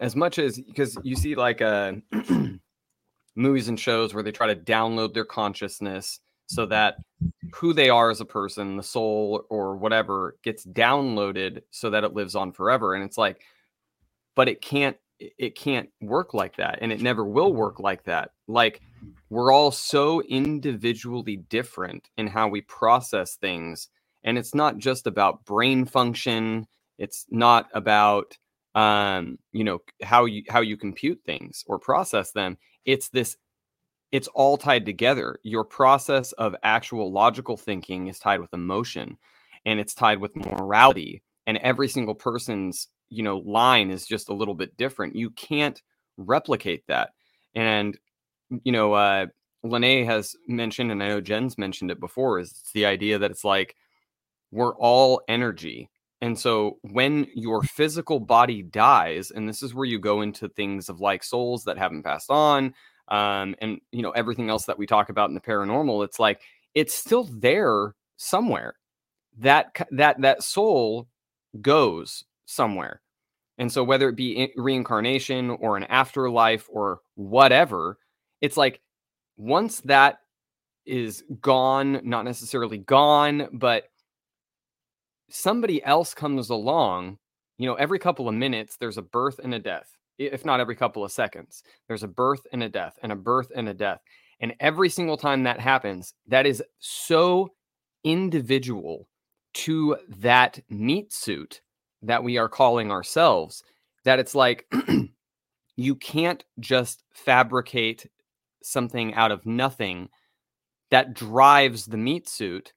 Speaker 3: as much as because you see like uh movies and shows where they try to download their consciousness so that who they are as a person the soul or whatever gets downloaded so that it lives on forever and it's like but it can't it can't work like that and it never will work like that. Like we're all so individually different in how we process things and it's not just about brain function it's not about um you know how you how you compute things or process them. It's this it's all tied together. Your process of actual logical thinking is tied with emotion and it's tied with morality and every single person's you know line is just a little bit different. You can't replicate that and you know uh Lene has mentioned and I know Jen's mentioned it before is it's the idea that it's like we're all energy and so when your physical body dies and this is where you go into things of like souls that haven't passed on um and you know everything else that we talk about in the paranormal it's like it's still there somewhere. That that that soul goes somewhere. And so whether it be reincarnation or an afterlife or whatever it's like once that is gone not necessarily gone but somebody else comes along you know every couple of minutes there's a birth and a death if not every couple of seconds. There's a birth and a death and a birth and a death and every single time that happens that is so individual to that meat suit that we are calling ourselves that it's like you can't just fabricate something out of nothing that drives the meat suit.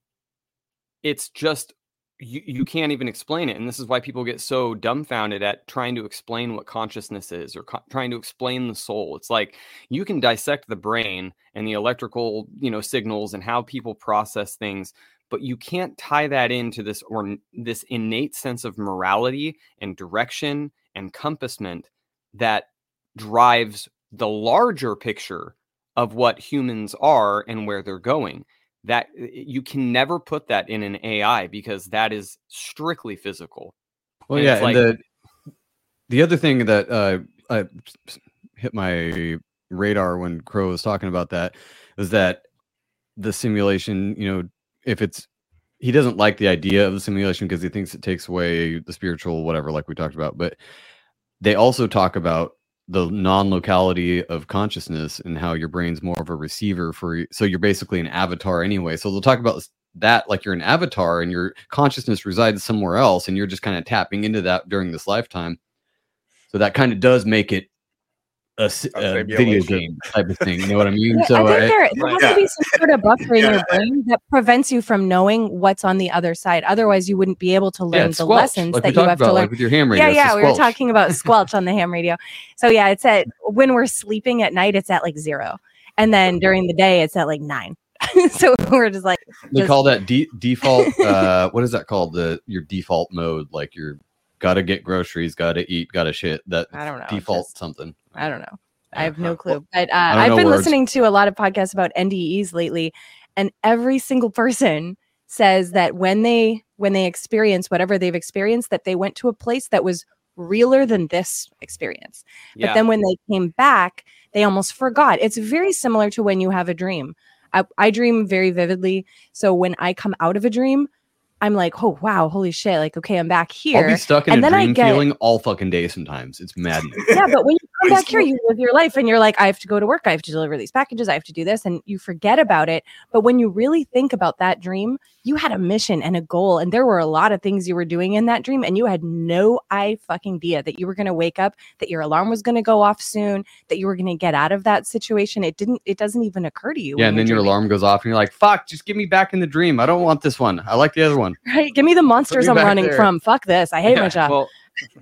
Speaker 3: It's just you, you can't even explain it and this is why people get so dumbfounded at trying to explain what consciousness is or co- trying to explain the soul. It's like you can dissect the brain and the electrical you know signals and how people process things but you can't tie that into this or this innate sense of morality and direction and compassment that drives the larger picture of what humans are and where they're going that you can never put that in an AI because that is strictly physical.
Speaker 5: Well,
Speaker 3: And
Speaker 5: yeah,
Speaker 3: it's
Speaker 5: and the the other thing that uh, I hit my radar when Crow was talking about that is that the simulation, you know, if it's he doesn't like the idea of the simulation because he thinks it takes away the spiritual whatever, like we talked about. But they also talk about the non-locality of consciousness and how your brain's more of a receiver for so you're basically an avatar anyway. So they'll talk about that like you're an avatar and your consciousness resides somewhere else and you're just kind of tapping into that during this lifetime. So that kind of does make it a, s-
Speaker 7: A
Speaker 5: a video game type of thing. You know what I mean?
Speaker 2: Yeah,
Speaker 5: so
Speaker 2: I think there, there has
Speaker 8: Yeah.
Speaker 2: to be some sort of buffer in your brain that prevents you from knowing what's on the other side. Otherwise, you wouldn't be able to learn
Speaker 5: it's
Speaker 2: the
Speaker 5: squelch,
Speaker 2: lessons
Speaker 5: like
Speaker 2: that you have
Speaker 5: about,
Speaker 2: to learn.
Speaker 5: like with your ham radio.
Speaker 2: yeah, yeah, we were talking about squelch on the ham radio. So yeah, it's at when we're sleeping at night, it's at like zero, and then during the day, it's at like nine. so we're just like
Speaker 5: They call that de- default. uh, what is that called? The your default mode, like you're gotta get groceries, gotta eat, gotta shit. That
Speaker 2: I don't know,
Speaker 5: default
Speaker 2: just-
Speaker 5: something.
Speaker 2: I don't know. I have no clue. But uh,
Speaker 5: I don't
Speaker 2: I've been
Speaker 5: words.
Speaker 2: listening to a lot of podcasts about NDEs lately, and every single person says that when they when they experience whatever they've experienced, that they went to a place that was realer than this experience. But
Speaker 3: Yeah.
Speaker 2: then when they came back, they almost forgot. It's very similar to when you have a dream. I, I dream very vividly. So when I come out of a dream, I'm like, oh wow, holy shit! Like, okay, I'm back here.
Speaker 5: I'll be stuck in
Speaker 2: and
Speaker 5: a
Speaker 2: then I
Speaker 5: dream
Speaker 2: get,
Speaker 5: feeling all fucking day. Sometimes it's maddening.
Speaker 2: yeah, but when you come back here, you live your life and you're like, I have to go to work, I have to deliver these packages, I have to do this, and you forget about it. But when you really think about that dream, you had a mission and a goal, and there were a lot of things you were doing in that dream, and you had no I fucking idea that you were gonna wake up, that your alarm was gonna go off soon, that you were gonna get out of that situation. It didn't, it doesn't even occur to you.
Speaker 5: yeah, and then your alarm goes off, and you're like, "Fuck! Just give me back in the dream. I don't want this one. I like the other one."
Speaker 2: Right? Give me the monsters
Speaker 5: me
Speaker 2: I'm running
Speaker 5: there.
Speaker 2: from. Fuck this. I hate my job.
Speaker 3: Well,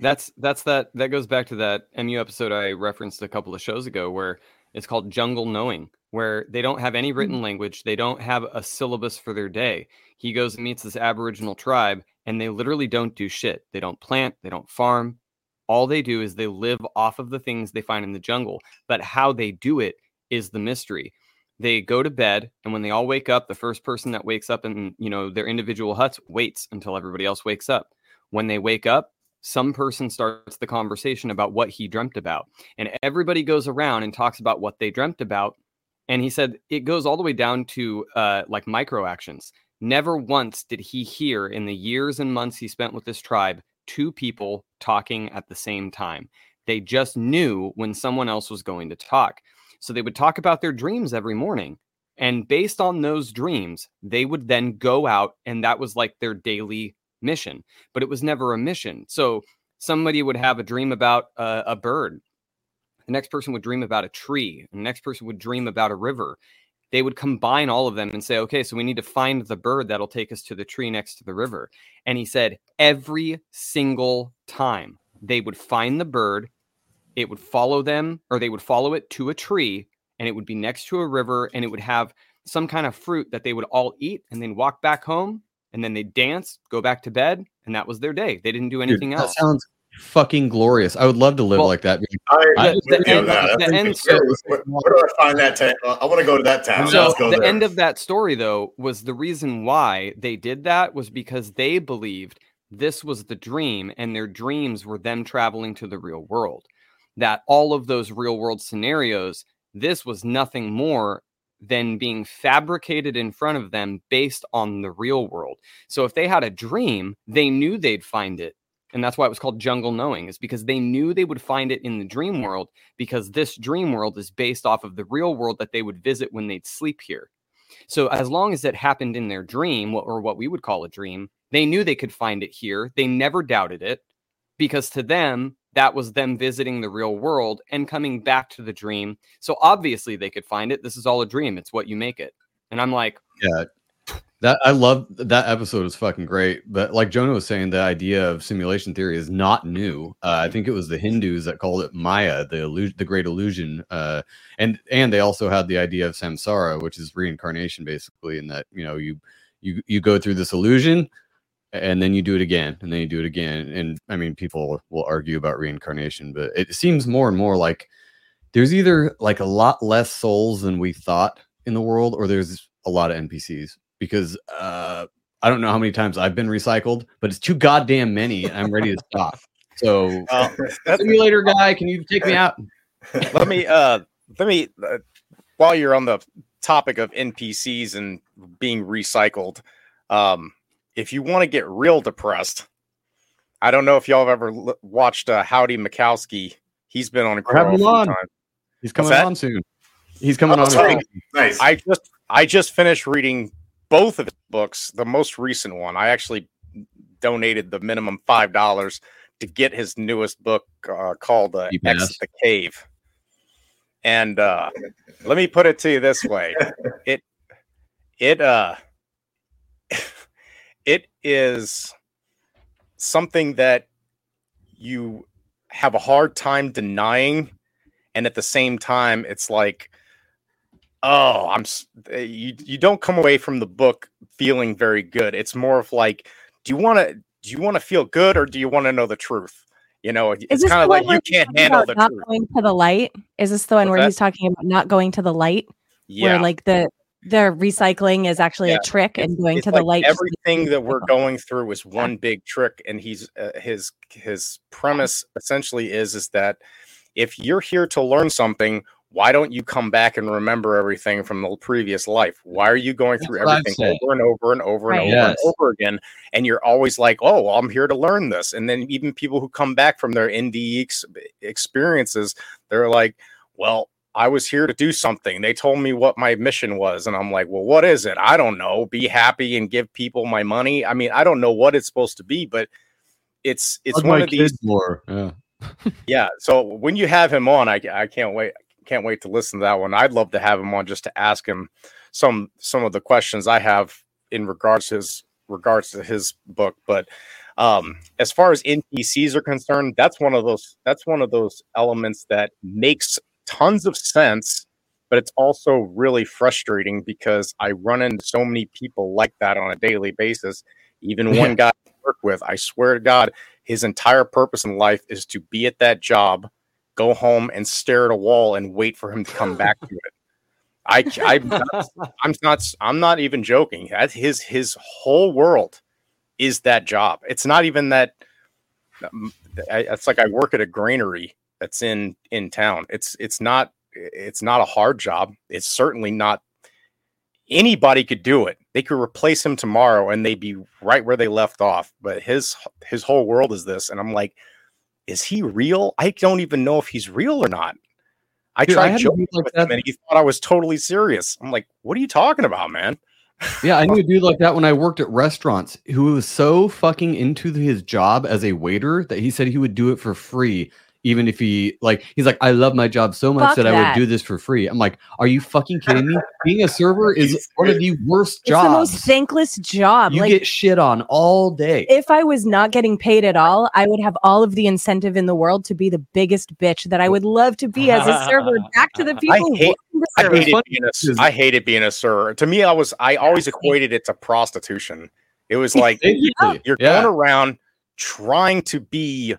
Speaker 3: that's that's that that goes back to that MU episode I referenced a couple of shows ago where it's called Jungle Knowing, where they don't have any
Speaker 2: Mm-hmm.
Speaker 3: written language, they don't have a syllabus for their day. He goes and meets this Aboriginal tribe, and they literally don't do shit. They don't plant, they don't farm. All they do is they live off of the things they find in the jungle. But how they do it is the mystery. They go to bed, and when they all wake up, the first person that wakes up in you know their individual huts waits until everybody else wakes up. When they wake up, some person starts the conversation about what he dreamt about, and everybody goes around and talks about what they dreamt about. And he said it goes all the way down to uh, like micro actions. Never once did he hear in the years and months he spent with this tribe two people talking at the same time. They just knew when someone else was going to talk. So they would talk about their dreams every morning. And based on those dreams, they would then go out, and that was like their daily mission. But it was never a mission. So somebody would have a dream about a, a bird. The next person would dream about a tree. The next person would dream about a river. They would combine all of them and say, okay, so we need to find the bird that'll take us to the tree next to the river. And he said, every single time they would find the bird, it would follow them or they would follow it to a tree and it would be next to a river and it would have some kind of fruit that they would all eat and then walk back home and then they dance, go back to bed, and that was their day. They didn't do
Speaker 5: Dude,
Speaker 3: anything
Speaker 5: that sounds fucking glorious. I would love to live
Speaker 3: Well,
Speaker 5: like that.
Speaker 8: I,
Speaker 5: I-
Speaker 8: agree
Speaker 3: the
Speaker 8: with you on
Speaker 3: end-
Speaker 8: that.
Speaker 3: the end
Speaker 8: pretty
Speaker 3: story-
Speaker 8: cool. Where, where do I find that? Ta- I want to go to that town.
Speaker 3: So
Speaker 8: Let's go
Speaker 3: the
Speaker 8: there.
Speaker 3: end of that story, though, was the reason why they did that was because they believed this was the dream, and their dreams were them traveling to the real world. That all of those real world scenarios, this was nothing more than being fabricated in front of them based on the real world. So if they had a dream, they knew they'd find it. And that's why it was called jungle knowing, is because they knew they would find it in the dream world because this dream world is based off of the real world that they would visit when they'd sleep here. So as long as it happened in their dream, or what we would call a dream, they knew they could find it here. They never doubted it because to them, that was them visiting the real world and coming back to the dream. So obviously they could find it. This is all a dream. It's what you make it. And I'm like,
Speaker 5: Yeah. That I love that episode is fucking great. But like Jonah was saying, the idea of simulation theory is not new. Uh, I think it was the Hindus that called it Maya, the illusion, the great illusion. Uh, and and they also had the idea of samsara, which is reincarnation, basically, in that you know you you you go through this illusion and then you do it again and then you do it again and i mean people will argue about reincarnation but it seems more and more like there's either like a lot less souls than we thought in the world or there's a lot of npcs because uh i don't know how many times i've been recycled but it's too goddamn many i'm ready to stop. So
Speaker 7: Uh,
Speaker 5: simulator guy. Can you take me out?
Speaker 7: Let me uh let me uh, while you're on the topic of npcs and being recycled um if you want to get real depressed i don't know if y'all have ever l- watched uh, Howdie Mickoski. he's been on a
Speaker 5: Or have
Speaker 7: a
Speaker 5: him on.
Speaker 7: times.
Speaker 5: he's coming on soon he's coming
Speaker 7: Oh,
Speaker 5: on
Speaker 7: sorry.
Speaker 5: soon.
Speaker 8: nice.
Speaker 7: i just i just finished reading both of his books the most recent one i actually donated the minimum five dollars to get his newest book uh, called uh, exit the cave And uh, let me put it to you this way: it it uh it is something that you have a hard time denying, and at the same time, it's like, oh, I'm uh, you. You don't come away from the book feeling very good. It's more of like, do you want to do you want to feel good or do you want to know the truth? You know,
Speaker 2: Is
Speaker 7: it's kind of like you can't handle the
Speaker 2: not
Speaker 7: truth.
Speaker 2: going to the light? Is this the one
Speaker 7: What's
Speaker 2: where
Speaker 7: that?
Speaker 2: he's talking about not going to the light?
Speaker 7: Yeah.
Speaker 2: Where like the the recycling is actually
Speaker 7: Yeah,
Speaker 2: a trick and going
Speaker 7: it's
Speaker 2: to the light.
Speaker 7: everything that we're going through is one big trick and he's uh, his his premise essentially is is that if you're here to learn something why don't you come back and remember everything from the previous life why are you going through
Speaker 5: what
Speaker 7: everything over and over and over and
Speaker 2: Right.
Speaker 7: over
Speaker 5: Yes.
Speaker 7: and over again and you're always like oh well, i'm here to learn this and then even people who come back from their NDE ex- experiences they're like well I was here to do something. They told me what my mission was. And I'm like, well, what is it? I don't know. Be happy and give people my money. I mean, I don't know what it's supposed to be, but it's it's one of these.
Speaker 5: more. Yeah.
Speaker 7: Yeah. So when you have him on, I, I can't wait. Can't wait to listen to that one. I'd love to have him on just to ask him some some of the questions I have in regards to his regards to his book. But um, as far as NPCs are concerned, that's one of those that's one of those elements that makes tons of sense, but it's also really frustrating because I run into so many people like that on a daily basis. Even one guy I work with, I swear to God, his entire purpose in life is to be at that job, go home and stare at a wall and wait for him to come back to it. I, I'm not, I'm not, I'm not even joking. That's his, his whole world is that job. It's not even that. um, I, it's like I work at a granary that's in in town. It's it's not it's not a hard job. It's certainly not. Anybody could do it. They could replace him tomorrow, and they'd be right where they left off. But his his whole world is this, and I'm like, is he real? I don't even know if he's real or not. I
Speaker 5: Dude,
Speaker 7: tried
Speaker 5: a
Speaker 7: joking
Speaker 5: like
Speaker 7: with
Speaker 5: that-
Speaker 7: him, and he thought I was totally serious. I'm like, what are you talking about, man?
Speaker 5: Yeah, I knew a dude like that when I worked at restaurants who was so fucking into his job as a waiter that he said he would do it for free. Even if he like, he's like, I love my job so much
Speaker 2: Fuck
Speaker 5: that, I would do this for free. I'm like, are you fucking kidding me? Being a server is one of the worst jobs.
Speaker 2: It's the most thankless job.
Speaker 5: You
Speaker 2: like
Speaker 5: get shit on all day.
Speaker 2: if I was not getting paid at all, I would have all of the incentive in the world to be the biggest bitch that I would love to be as a server. Back to the people.
Speaker 7: I
Speaker 2: who
Speaker 7: hate,
Speaker 2: work in the
Speaker 7: I
Speaker 2: service.
Speaker 7: hated being a, I hated being a server. To me, I was, I always equated it to prostitution. It was like
Speaker 5: Basically,
Speaker 7: you're
Speaker 5: yeah.
Speaker 7: going around trying to be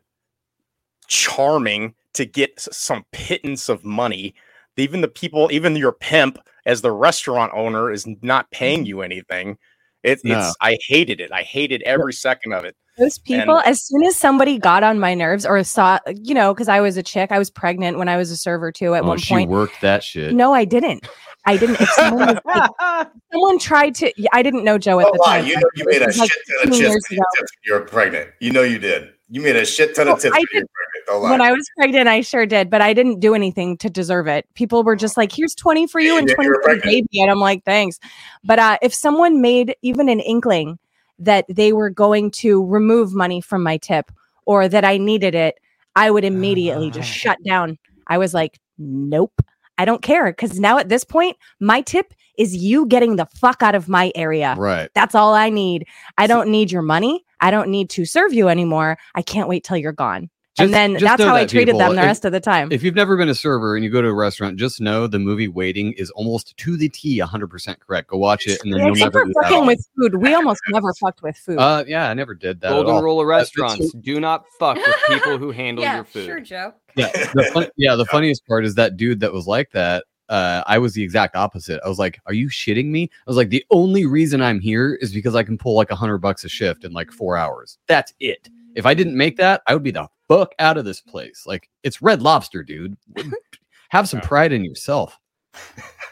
Speaker 7: charming to get some pittance of money. Even the people, even your pimp, as the restaurant owner, is not paying mm-hmm. you anything. It,
Speaker 5: No.
Speaker 7: It's I hated it. I hated every second of it.
Speaker 2: Those people,
Speaker 7: And-
Speaker 2: as soon as somebody got on my nerves or saw, you know, because I was a chick, I was pregnant when I was a server too at
Speaker 5: Oh,
Speaker 2: one
Speaker 5: she
Speaker 2: point.
Speaker 5: worked that shit.
Speaker 2: No, I didn't. I didn't. If someone, was like- someone tried to, I didn't know Joe at
Speaker 8: Oh,
Speaker 2: the
Speaker 8: wow,
Speaker 2: time.
Speaker 8: you know you made a
Speaker 2: This
Speaker 8: shit ton of
Speaker 2: 15
Speaker 8: tips
Speaker 2: years
Speaker 8: when you
Speaker 2: ago.
Speaker 8: tips when you were pregnant. You know you did. You made a shit ton of tips
Speaker 2: I
Speaker 8: when
Speaker 2: did-
Speaker 8: pregnant.
Speaker 2: When I was pregnant, I sure did, but I didn't do anything to deserve it. People were just like, "Here's twenty for you
Speaker 8: Yeah,
Speaker 2: and twenty for the baby," and I'm like, "Thanks." But uh, if someone made even an inkling that they were going to remove money from my tip or that I needed it, I would immediately just shut down. I was like, "Nope, I don't care," because now at this point, my tip is you getting the fuck out of my area.
Speaker 5: Right.
Speaker 2: That's all I need. I don't need your money. I don't need to serve you anymore. I can't wait till you're gone.
Speaker 5: Just-
Speaker 2: and then that's
Speaker 5: know
Speaker 2: how I treated
Speaker 5: people.
Speaker 2: them the
Speaker 5: If-
Speaker 2: rest of the time.
Speaker 5: If you've never been a server and you go to a restaurant, just know the movie Waiting is almost to the T 100% correct. Go watch it and then
Speaker 2: Yeah,
Speaker 5: you'll
Speaker 2: except
Speaker 5: never
Speaker 2: for
Speaker 5: do that.
Speaker 2: fucking with food. We almost never fucked with food.
Speaker 5: Uh, yeah, I never did that. at
Speaker 3: Golden
Speaker 5: all.
Speaker 3: rule of restaurants: do not fuck with people who handle
Speaker 9: yeah,
Speaker 3: your food.
Speaker 9: sure, Joe.
Speaker 5: yeah, the fun, yeah. The funniest part is that dude that was like that. Uh, I was the exact opposite. I was like, "Are you shitting me?" I was like, "The only reason I'm here is because I can pull like a hundred bucks a shift in like four hours. That's it. If I didn't make that, I would be the fuck out of this place. Like, it's Red Lobster, dude. Have some pride in yourself."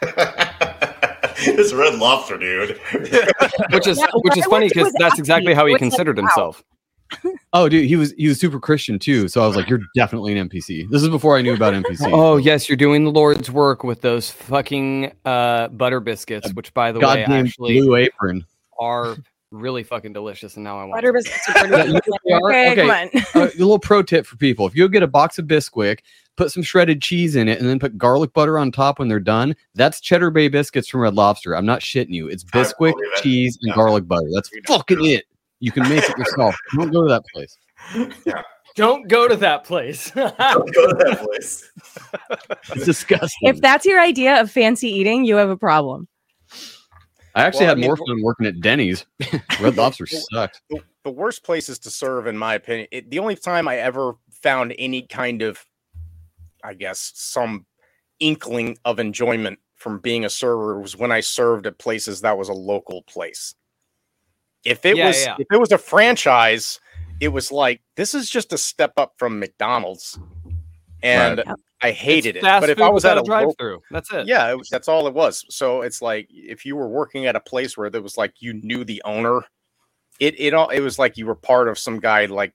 Speaker 8: this red lobster, dude.
Speaker 3: Which is
Speaker 2: Yeah,
Speaker 3: which is funny because that's exactly how he
Speaker 2: it was like,
Speaker 3: considered
Speaker 2: wow.
Speaker 3: himself.
Speaker 5: Oh, dude, he was he was super Christian too. So I was like, "You're definitely an NPC." This is before I knew about NPC.
Speaker 3: Oh yes, you're doing the Lord's work with those fucking uh, butter biscuits, which by the way actually
Speaker 5: blue apron.
Speaker 3: are really fucking delicious, and now I want
Speaker 2: Butter biscuits are
Speaker 5: Yeah, you know what they are?
Speaker 2: Okay,
Speaker 5: Okay, uh, a little pro tip for people: if you get a box of Bisquick, put some shredded cheese in it, and then put garlic butter on top when they're done. That's Cheddar Bay biscuits from Red Lobster. I'm not shitting you. It's
Speaker 8: I
Speaker 5: Bisquick,
Speaker 8: believe it.
Speaker 5: cheese, and
Speaker 8: Yeah.
Speaker 5: garlic butter. That's fucking it. You can make it yourself. Don't go to that place.
Speaker 3: Don't go to that place.
Speaker 8: Don't go to that place.
Speaker 5: It's disgusting.
Speaker 2: If that's your idea of fancy eating, you have a problem.
Speaker 5: I actually
Speaker 7: Well, I
Speaker 5: had
Speaker 7: mean,
Speaker 5: more fun working at Denny's. Red Lobster sucked.
Speaker 7: the, the worst places to serve, in my opinion. It, the only time I ever found any kind of, I guess, some inkling of enjoyment from being a server was when I served at places that was a local place. If it
Speaker 3: Yeah,
Speaker 7: was
Speaker 3: yeah.
Speaker 7: if it was a franchise, it was like this is just a step up from McDonald's, and
Speaker 2: Right.
Speaker 7: I hated it. But if I was at a
Speaker 3: a drive
Speaker 7: local,
Speaker 3: through, that's it.
Speaker 7: yeah, it that's all it was. So it's like if you were working at a place where there was like you knew the owner, it it all it was like you were part of some guy like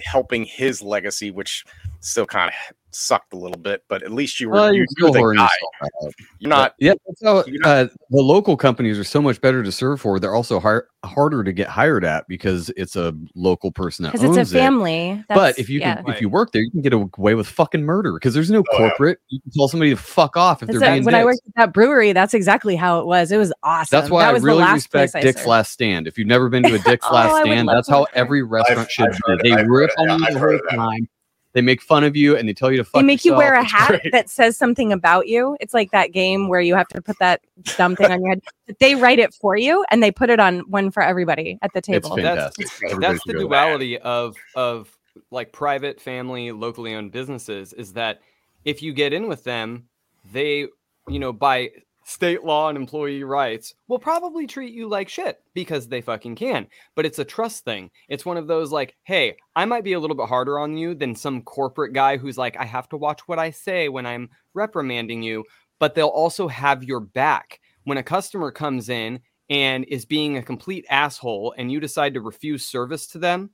Speaker 7: helping his legacy, which still kind of sucked a little bit, but at least you were
Speaker 5: Well,
Speaker 7: you
Speaker 5: you're
Speaker 7: knew
Speaker 5: still
Speaker 7: the guy.
Speaker 5: yourself.
Speaker 7: You're not
Speaker 5: Yeah, that's how
Speaker 7: you're not-
Speaker 5: uh, the local companies are so much better to serve for. They're also har- harder to get hired at because it's a local person that
Speaker 2: Because
Speaker 5: owns
Speaker 2: it's a
Speaker 5: it.
Speaker 2: family.
Speaker 5: But if you
Speaker 2: yeah.
Speaker 5: can, if you work there, you can get away with fucking murder because there's no
Speaker 8: Oh, yeah.
Speaker 5: corporate. You can tell somebody to fuck off if
Speaker 2: That's
Speaker 5: they're
Speaker 2: it.
Speaker 5: being
Speaker 2: when I worked at that brewery, that's exactly how it was. It was awesome.
Speaker 5: That's why
Speaker 2: that
Speaker 5: I
Speaker 2: was
Speaker 5: really
Speaker 2: the last
Speaker 5: respect
Speaker 2: I
Speaker 5: Dick's
Speaker 2: served.
Speaker 5: Last Stand. If you've never been to a Dick's
Speaker 2: Oh,
Speaker 5: Last Stand, that's how every restaurant
Speaker 8: I've-
Speaker 5: should
Speaker 8: I've
Speaker 5: be. They rip
Speaker 8: heard
Speaker 5: on you the
Speaker 8: I've
Speaker 5: whole time. They make fun of you and they tell you to fuck
Speaker 2: They make you wear a.
Speaker 5: It's
Speaker 2: hat
Speaker 5: great.
Speaker 2: that says something about you. It's like that game where you have to put that dumb thing on your head. But they write it for you and they put it on one for everybody at the
Speaker 5: It's
Speaker 2: table.
Speaker 5: fantastic. Everybody
Speaker 3: that's the
Speaker 5: should go there.
Speaker 3: duality of of like private family locally owned businesses is that if you get in with them they you know by state law and employee rights will probably treat you like shit because they fucking can but it's a trust thing it's one of those like hey i might be a little bit harder on you than some corporate guy who's like i have to watch what i say when i'm reprimanding you but they'll also have your back when a customer comes in and is being a complete asshole and you decide to refuse service to them,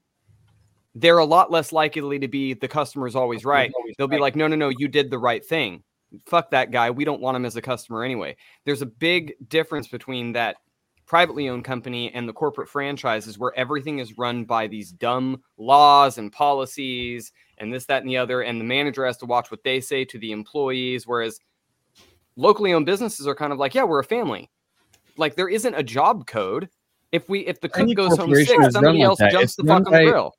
Speaker 3: they're a lot less likely to be the customer's always right. They'll be like, no, no, no, you did the right thing. Fuck that guy. We don't want him as a customer anyway. There's a big difference between that privately owned company and the corporate franchises where everything is run by these dumb laws and policies and this, that, and the other. And the manager has to watch what they say to the employees. Whereas locally owned businesses are kind of like, yeah, we're a family. Like there isn't a job code. If we if the cook
Speaker 5: Any
Speaker 3: goes home sick, somebody
Speaker 5: like
Speaker 3: else
Speaker 5: that.
Speaker 3: jumps
Speaker 5: It's
Speaker 3: the fuck on the
Speaker 5: by-
Speaker 3: grill.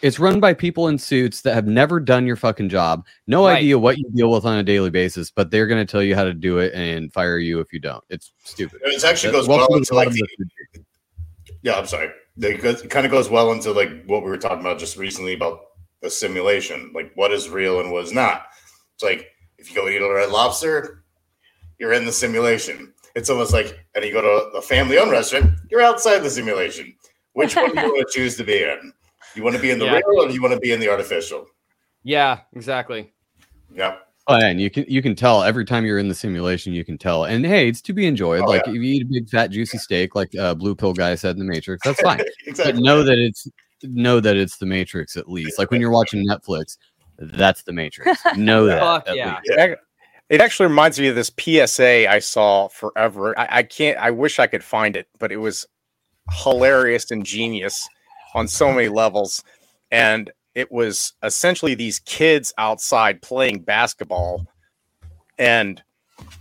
Speaker 5: It's run by people in suits that have never done your fucking job. No
Speaker 3: Right.
Speaker 5: idea what you deal with on a daily basis, but they're going to tell you how to do it and fire you if you don't. It's stupid.
Speaker 8: It actually goes
Speaker 5: welcome
Speaker 8: well into like the,
Speaker 5: of the food chain.
Speaker 8: yeah, I'm sorry. It, kind of goes well into like what we were talking about just recently about the simulation, like what is real and what is not. It's like if you go eat a Red Lobster, you're in the simulation. It's almost like, and you go to a family-owned restaurant, you're outside the simulation. Which one do you want to choose to be in? You want to be in the
Speaker 3: Yeah.
Speaker 8: real, or you want to be in the artificial?
Speaker 3: Yeah, exactly.
Speaker 8: Yeah.
Speaker 5: Oh, and you can you can tell every time you're in the simulation, you can tell. And hey, it's to be enjoyed.
Speaker 8: Oh,
Speaker 5: like
Speaker 8: yeah.
Speaker 5: if you eat a big fat juicy steak, like uh, Blue Pill guy said in the Matrix, that's fine.
Speaker 8: exactly.
Speaker 5: But know that it's know that it's the Matrix at least. Like when you're watching Netflix, that's the Matrix. Know that.
Speaker 3: Fuck
Speaker 5: at
Speaker 3: yeah.
Speaker 5: least.
Speaker 7: Ac- It actually reminds me of this PSA I saw forever. I, I can't. I wish I could find it, but it was hilarious and genius on so many levels. And it was essentially these kids outside playing basketball, and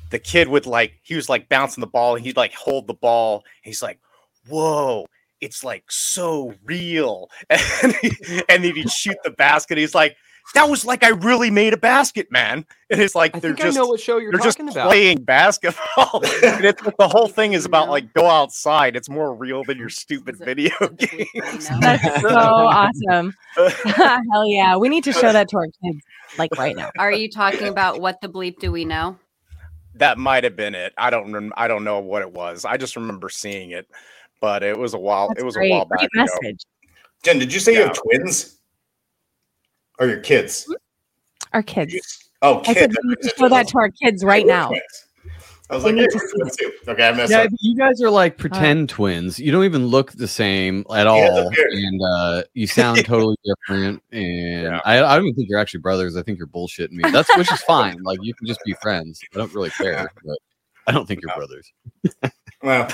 Speaker 7: the kid would like he was like bouncing the ball, and he'd like hold the ball. He's like, "Whoa." It's like so real, and, he, and then he'd shoot the basket. He's like, "That was like I really made a basket, man." And it's like
Speaker 3: I
Speaker 7: they're just
Speaker 3: I know what show you're
Speaker 7: they're just
Speaker 3: about.
Speaker 7: playing basketball. and it's the whole thing is about like go outside. It's more real than your stupid video
Speaker 9: is
Speaker 7: games.
Speaker 2: That's so awesome. Hell yeah. We need to show that to our kids like right now.
Speaker 9: Are you talking about what the bleep do we know?
Speaker 7: that might have been it. I don't rem- I don't know what it was. I just remember seeing it, but it was a while.
Speaker 2: That's
Speaker 7: it was
Speaker 2: great.
Speaker 7: a while back.
Speaker 2: Message.
Speaker 8: Jen, did you say you have twins? Or your kids?
Speaker 2: Our kids.
Speaker 8: Oh,
Speaker 2: I said we need to show that to our kids right now.
Speaker 8: I was
Speaker 2: They
Speaker 8: like,
Speaker 2: need
Speaker 8: hey,
Speaker 2: to see
Speaker 8: twins too. Okay, I messed
Speaker 5: Yeah,
Speaker 8: up.
Speaker 5: you guys are like pretend twins. You don't even look the same at all,
Speaker 8: Yeah, that's weird.
Speaker 5: and uh, you sound totally different. And
Speaker 7: Yeah.
Speaker 5: I, I don't even think you're actually brothers. I think you're bullshitting me. That's which is fine. Like you can just be friends. I don't really care, but I don't think you're brothers.
Speaker 8: Well,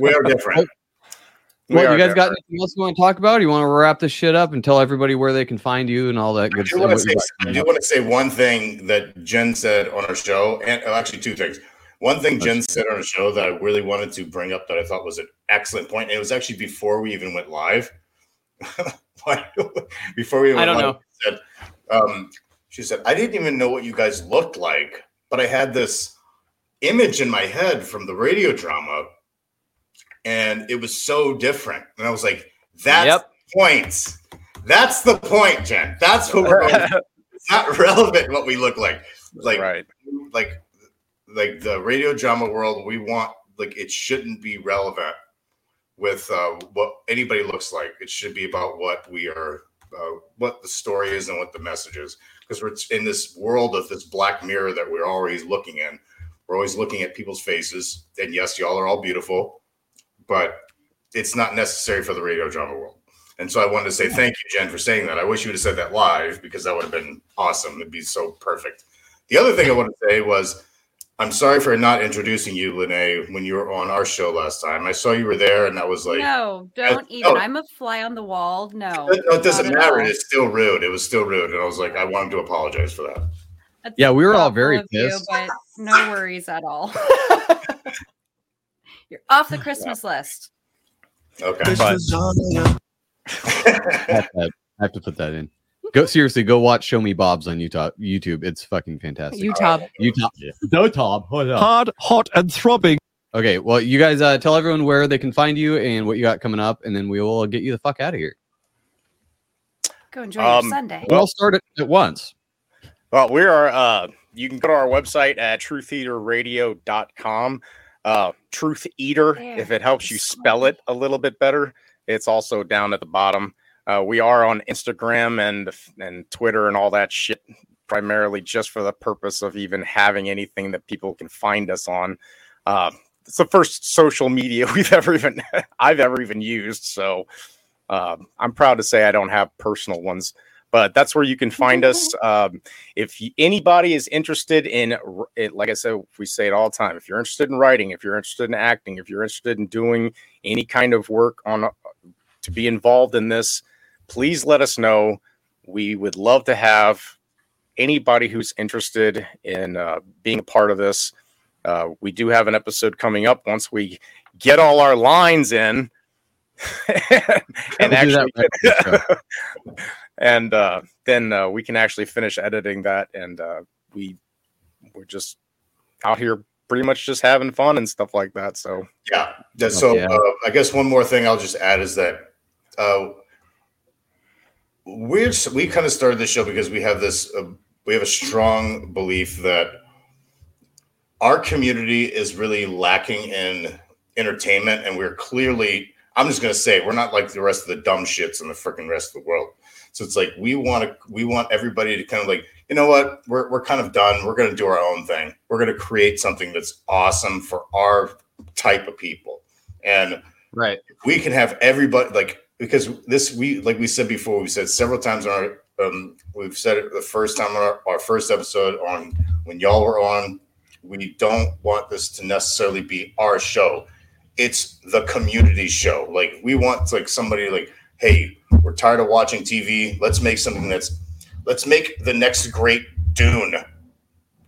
Speaker 8: we are different.
Speaker 7: We
Speaker 5: Well, you guys
Speaker 7: there.
Speaker 5: got anything else you want to talk about? Or you want to wrap this shit up and tell everybody where they can find you and all that
Speaker 8: I
Speaker 5: good
Speaker 8: do
Speaker 5: stuff?
Speaker 8: want to say, I do want to say one thing that Jen said on her show, and oh, actually two things. One thing Jen said on her show that I really wanted to bring up that I thought was an excellent point, and it was actually before we even went live. before we went I
Speaker 3: don't
Speaker 8: live,
Speaker 3: know.
Speaker 8: She said, um, she said, I didn't even know what you guys looked like, but I had this image in my head from the radio drama, and it was so different. And I was like, that's
Speaker 3: Yep.
Speaker 8: the point. That's the point, Jen. That's what we're going. It's not relevant what we look like. Like,
Speaker 7: right.
Speaker 8: like, like the radio drama world, we want like it shouldn't be relevant with uh, what anybody looks like. It should be about what we are, uh, what the story is, and what the message is. Because we're in this world of this black mirror that we're always looking in. We're always looking at people's faces, and yes, y'all are all beautiful, but it's not necessary for the radio drama world. And so I wanted to say thank you, Jen, for saying that. I wish you would have said that live because that would have been awesome. It'd be so perfect. The other thing I want to say was I'm sorry for not introducing you, Lene, when you were on our show last time. I saw you were there, and that was like,
Speaker 9: no, don't
Speaker 8: I-
Speaker 9: even.
Speaker 8: no.
Speaker 9: I'm a fly on the wall. No,
Speaker 8: it, it doesn't matter.
Speaker 9: all.
Speaker 8: It's still rude. It was still rude, and I was like, I wanted to apologize for that.
Speaker 9: That's
Speaker 5: Yeah, we were all very
Speaker 9: of you,
Speaker 5: pissed.
Speaker 9: but no worries at all. You're off the Christmas list.
Speaker 8: Okay,
Speaker 7: But
Speaker 5: I have, to, I have to put that in. Go seriously. Go watch Show Me Bob's on YouTube. YouTube. It's fucking fantastic.
Speaker 2: Utah.
Speaker 5: Utah. No, Tom. Hold up.
Speaker 4: Hard, hot, and throbbing.
Speaker 5: Okay. Well, you guys uh, tell everyone where they can find you and what you got coming up, and then we will get you the fuck out of here.
Speaker 9: Go enjoy
Speaker 7: Um,
Speaker 9: your Sunday.
Speaker 5: We'll all start it at once.
Speaker 7: Well, we are uh you can go to our website at trutheaterradio.com. Uh Truth Eater,
Speaker 9: There.
Speaker 7: if it helps you spell it a little bit better. It's also down at the bottom. Uh, we are on Instagram and and Twitter and all that shit, primarily just for the purpose of even having anything that people can find us on. Uh, it's the first social media we've ever even I've ever even used. So uh, I'm proud to say I don't have personal ones, but that's where you can find us. Um, if anybody is interested in it, like I said, we say it all the time. If you're interested in writing, if you're interested in acting, if you're interested in doing any kind of work on uh, to be involved in this, please let us know. We would love to have anybody who's interested in uh, being a part of this. Uh, we do have an episode coming up once we get all our lines in. and
Speaker 5: We'll do that
Speaker 7: actually,
Speaker 5: right
Speaker 7: and uh, then uh, we can actually finish editing that, and uh, we we're just out here pretty much just having fun and stuff like that. So
Speaker 8: Yeah. that- so
Speaker 5: yeah.
Speaker 8: uh, I guess one more thing I'll just add is that uh, we're we kind of started this show because we have this uh, we have a strong belief that our community is really lacking in entertainment, and we're clearly I'm just gonna say we're not like the rest of the dumb shits in the freaking rest of the world. So it's like we want to we want everybody to kind of like you know what we're we're kind of done. We're gonna do our own thing. We're gonna create something that's awesome for our type of people, and
Speaker 3: Right.
Speaker 8: we can have everybody like because this we like we said before we said several times on our um we've said it the first time on our, our first episode on when y'all were on we don't want this to necessarily be our show it's the community show. Like we want like somebody like hey we're tired of watching tv let's make something that's let's make the next great dune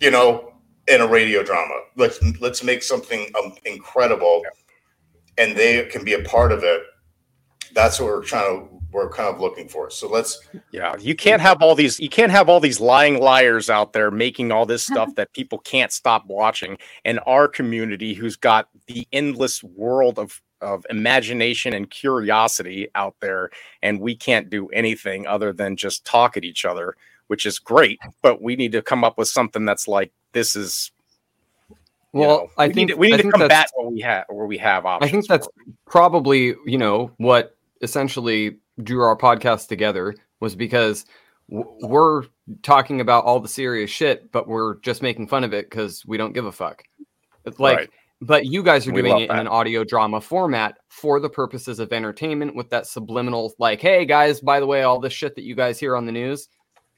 Speaker 8: you know in a radio drama. Let's let's make something um, incredible and they can be a part of it. That's what we're trying to we're kind of looking for so let's
Speaker 7: yeah, you can't have all these you can't have all these lying liars out there making all this stuff that people can't stop watching. And our community, who's got the endless world of of imagination and curiosity out there, and we can't do anything other than just talk at each other, which is great. But we need to come up with something that's like this is. you
Speaker 3: Well,
Speaker 7: know,
Speaker 3: I
Speaker 7: we
Speaker 3: think
Speaker 7: need to, we
Speaker 3: I
Speaker 7: need to
Speaker 3: think
Speaker 7: combat
Speaker 3: that's-
Speaker 7: what we have where we have
Speaker 3: I think that's probably you know what essentially drew our podcast together was because w- we're talking about all the serious shit, but we're just making fun of it because we don't give a fuck. It's like,
Speaker 7: Right.
Speaker 3: but you guys are
Speaker 7: We
Speaker 3: doing it in an audio drama format for the purposes of entertainment with that subliminal, like, hey guys, by the way, all this shit that you guys hear on the news,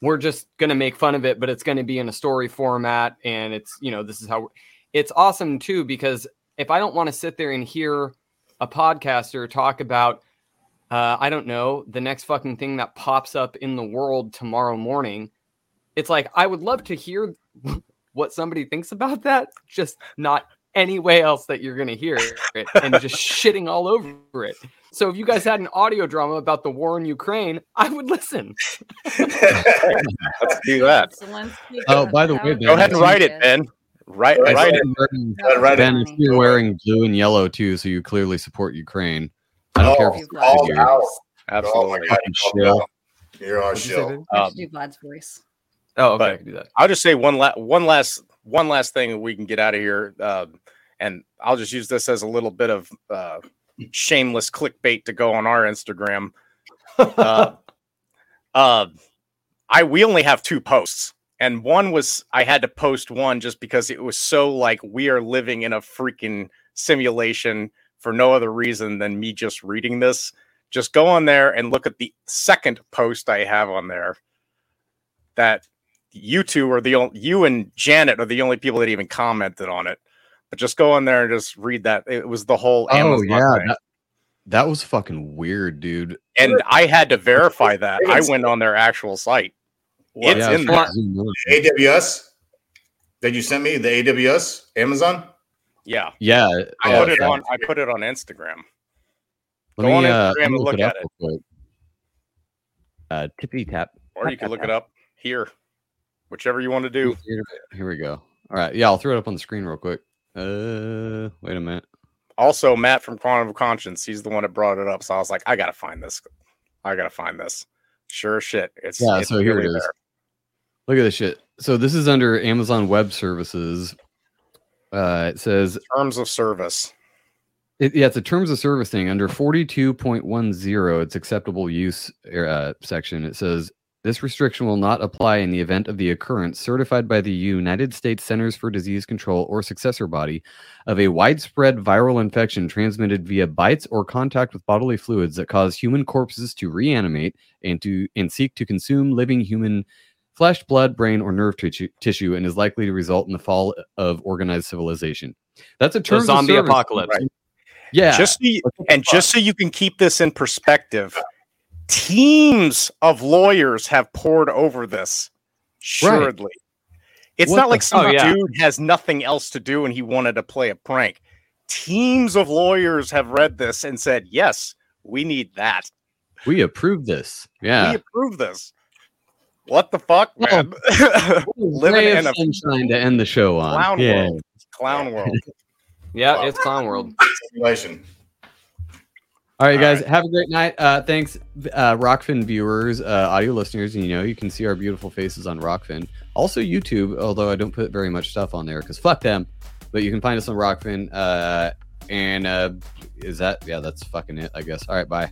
Speaker 3: we're just gonna make fun of it, but it's gonna be in a story format, and it's you know this is how it's awesome too because if I don't want to sit there and hear a podcaster talk about uh, I don't know the next fucking thing that pops up in the world tomorrow morning. It's like I would love to hear what somebody thinks about that, just not any way else that you're gonna hear it and just shitting all over it. So if you guys had an audio drama about the war in Ukraine, I would listen.
Speaker 7: Let's do that.
Speaker 5: Oh, by the way,
Speaker 7: Go ahead and write it, Ben. Write,
Speaker 5: I
Speaker 7: write it.
Speaker 5: Martin-
Speaker 8: Write it.
Speaker 5: Ben, if you're wearing blue and yellow too, so you clearly support Ukraine. I don't care if it's
Speaker 8: all
Speaker 5: figure.
Speaker 8: out.
Speaker 7: Absolutely.
Speaker 8: Oh my god,
Speaker 5: Fucking
Speaker 8: you're, you're our
Speaker 3: What'd you say,
Speaker 7: Um,
Speaker 9: do Vlad's voice.
Speaker 3: Oh, okay,
Speaker 7: But-
Speaker 3: I can do that.
Speaker 7: I'll just say one last one last one last thing and we can get out of here. Um, and I'll just use this as a little bit of uh, shameless clickbait to go on our Instagram. Uh, uh, I we only have two posts, and one was I had to post one just because it was so like we are living in a freaking simulation for no other reason than me just reading this. Just go on there and look at the second post I have on there. That you two are the only you and Janet are the only people that even commented on it. But just go on there and just read that. It was the whole
Speaker 5: Oh
Speaker 7: Amazon
Speaker 5: yeah,
Speaker 7: thing.
Speaker 5: that, that was fucking weird, dude.
Speaker 7: and I had to verify that. I went on their actual site. It's
Speaker 5: Yeah,
Speaker 7: in
Speaker 5: it's
Speaker 7: there.
Speaker 5: fucking in.
Speaker 8: AWS that you sent me, the AWS Amazon.
Speaker 7: Yeah,
Speaker 5: Yeah,
Speaker 7: I put it on. I put it on Instagram.
Speaker 5: Let
Speaker 7: Go
Speaker 5: me,
Speaker 7: on
Speaker 5: uh,
Speaker 7: Instagram
Speaker 5: me
Speaker 7: and look
Speaker 5: it
Speaker 7: at it.
Speaker 5: Uh, tippy tap.
Speaker 7: Or you can look it up here, whichever you want to do.
Speaker 5: Here, we go. All right, yeah, I'll throw it up on the screen real quick. Uh, wait a minute.
Speaker 7: Also, Matt from Quantum of Conscience, he's the one that brought it up. So I was like, I gotta find this. I gotta find this. Sure shit. It's
Speaker 5: Yeah,
Speaker 7: it's
Speaker 5: so here it
Speaker 7: really
Speaker 5: is.
Speaker 7: there.
Speaker 5: Look at this shit. So this is under Amazon Web Services. Uh, it says
Speaker 7: Terms of service.
Speaker 5: It, yeah, it's a terms of service thing under 42.10. It's acceptable use uh, section. It says this restriction will not apply in the event of the occurrence certified by the United States Centers for Disease Control or successor body of a widespread viral infection transmitted via bites or contact with bodily fluids that cause human corpses to reanimate and to and seek to consume living human flesh, blood, brain, or nerve tissue, tissue and is likely to result in the fall of organized civilization. That's a
Speaker 3: So
Speaker 5: terms of
Speaker 3: zombie apocalypse.
Speaker 7: Right.
Speaker 5: Yeah.
Speaker 7: Just so you, and just so you can keep this in perspective, teams of lawyers have poured over this. Assuredly. It's
Speaker 5: What
Speaker 7: not
Speaker 5: the
Speaker 7: like some
Speaker 3: Oh, yeah.
Speaker 7: dude has nothing else to do and he wanted to play a prank. Teams of lawyers have read this and said, yes, we need that.
Speaker 5: We approve this. Yeah.
Speaker 7: We approve this. What the fuck,
Speaker 5: Well,
Speaker 7: man?
Speaker 5: Living
Speaker 7: Living
Speaker 5: Ray
Speaker 7: in a
Speaker 5: sunshine to end the show on.
Speaker 7: clown
Speaker 5: yeah.
Speaker 7: world. Clown world.
Speaker 3: Yeah, it's clown world.
Speaker 8: Simulation.
Speaker 5: All right,
Speaker 7: All
Speaker 5: guys.
Speaker 7: right.
Speaker 5: Have a great night. Uh, thanks, uh, Rokfin viewers, uh, audio listeners. And you know, you can see our beautiful faces on Rokfin. Also, YouTube, although I don't put very much stuff on there because fuck them. But you can find us on Rokfin. Uh, and uh, is that, yeah, that's fucking it, I guess. All right, bye.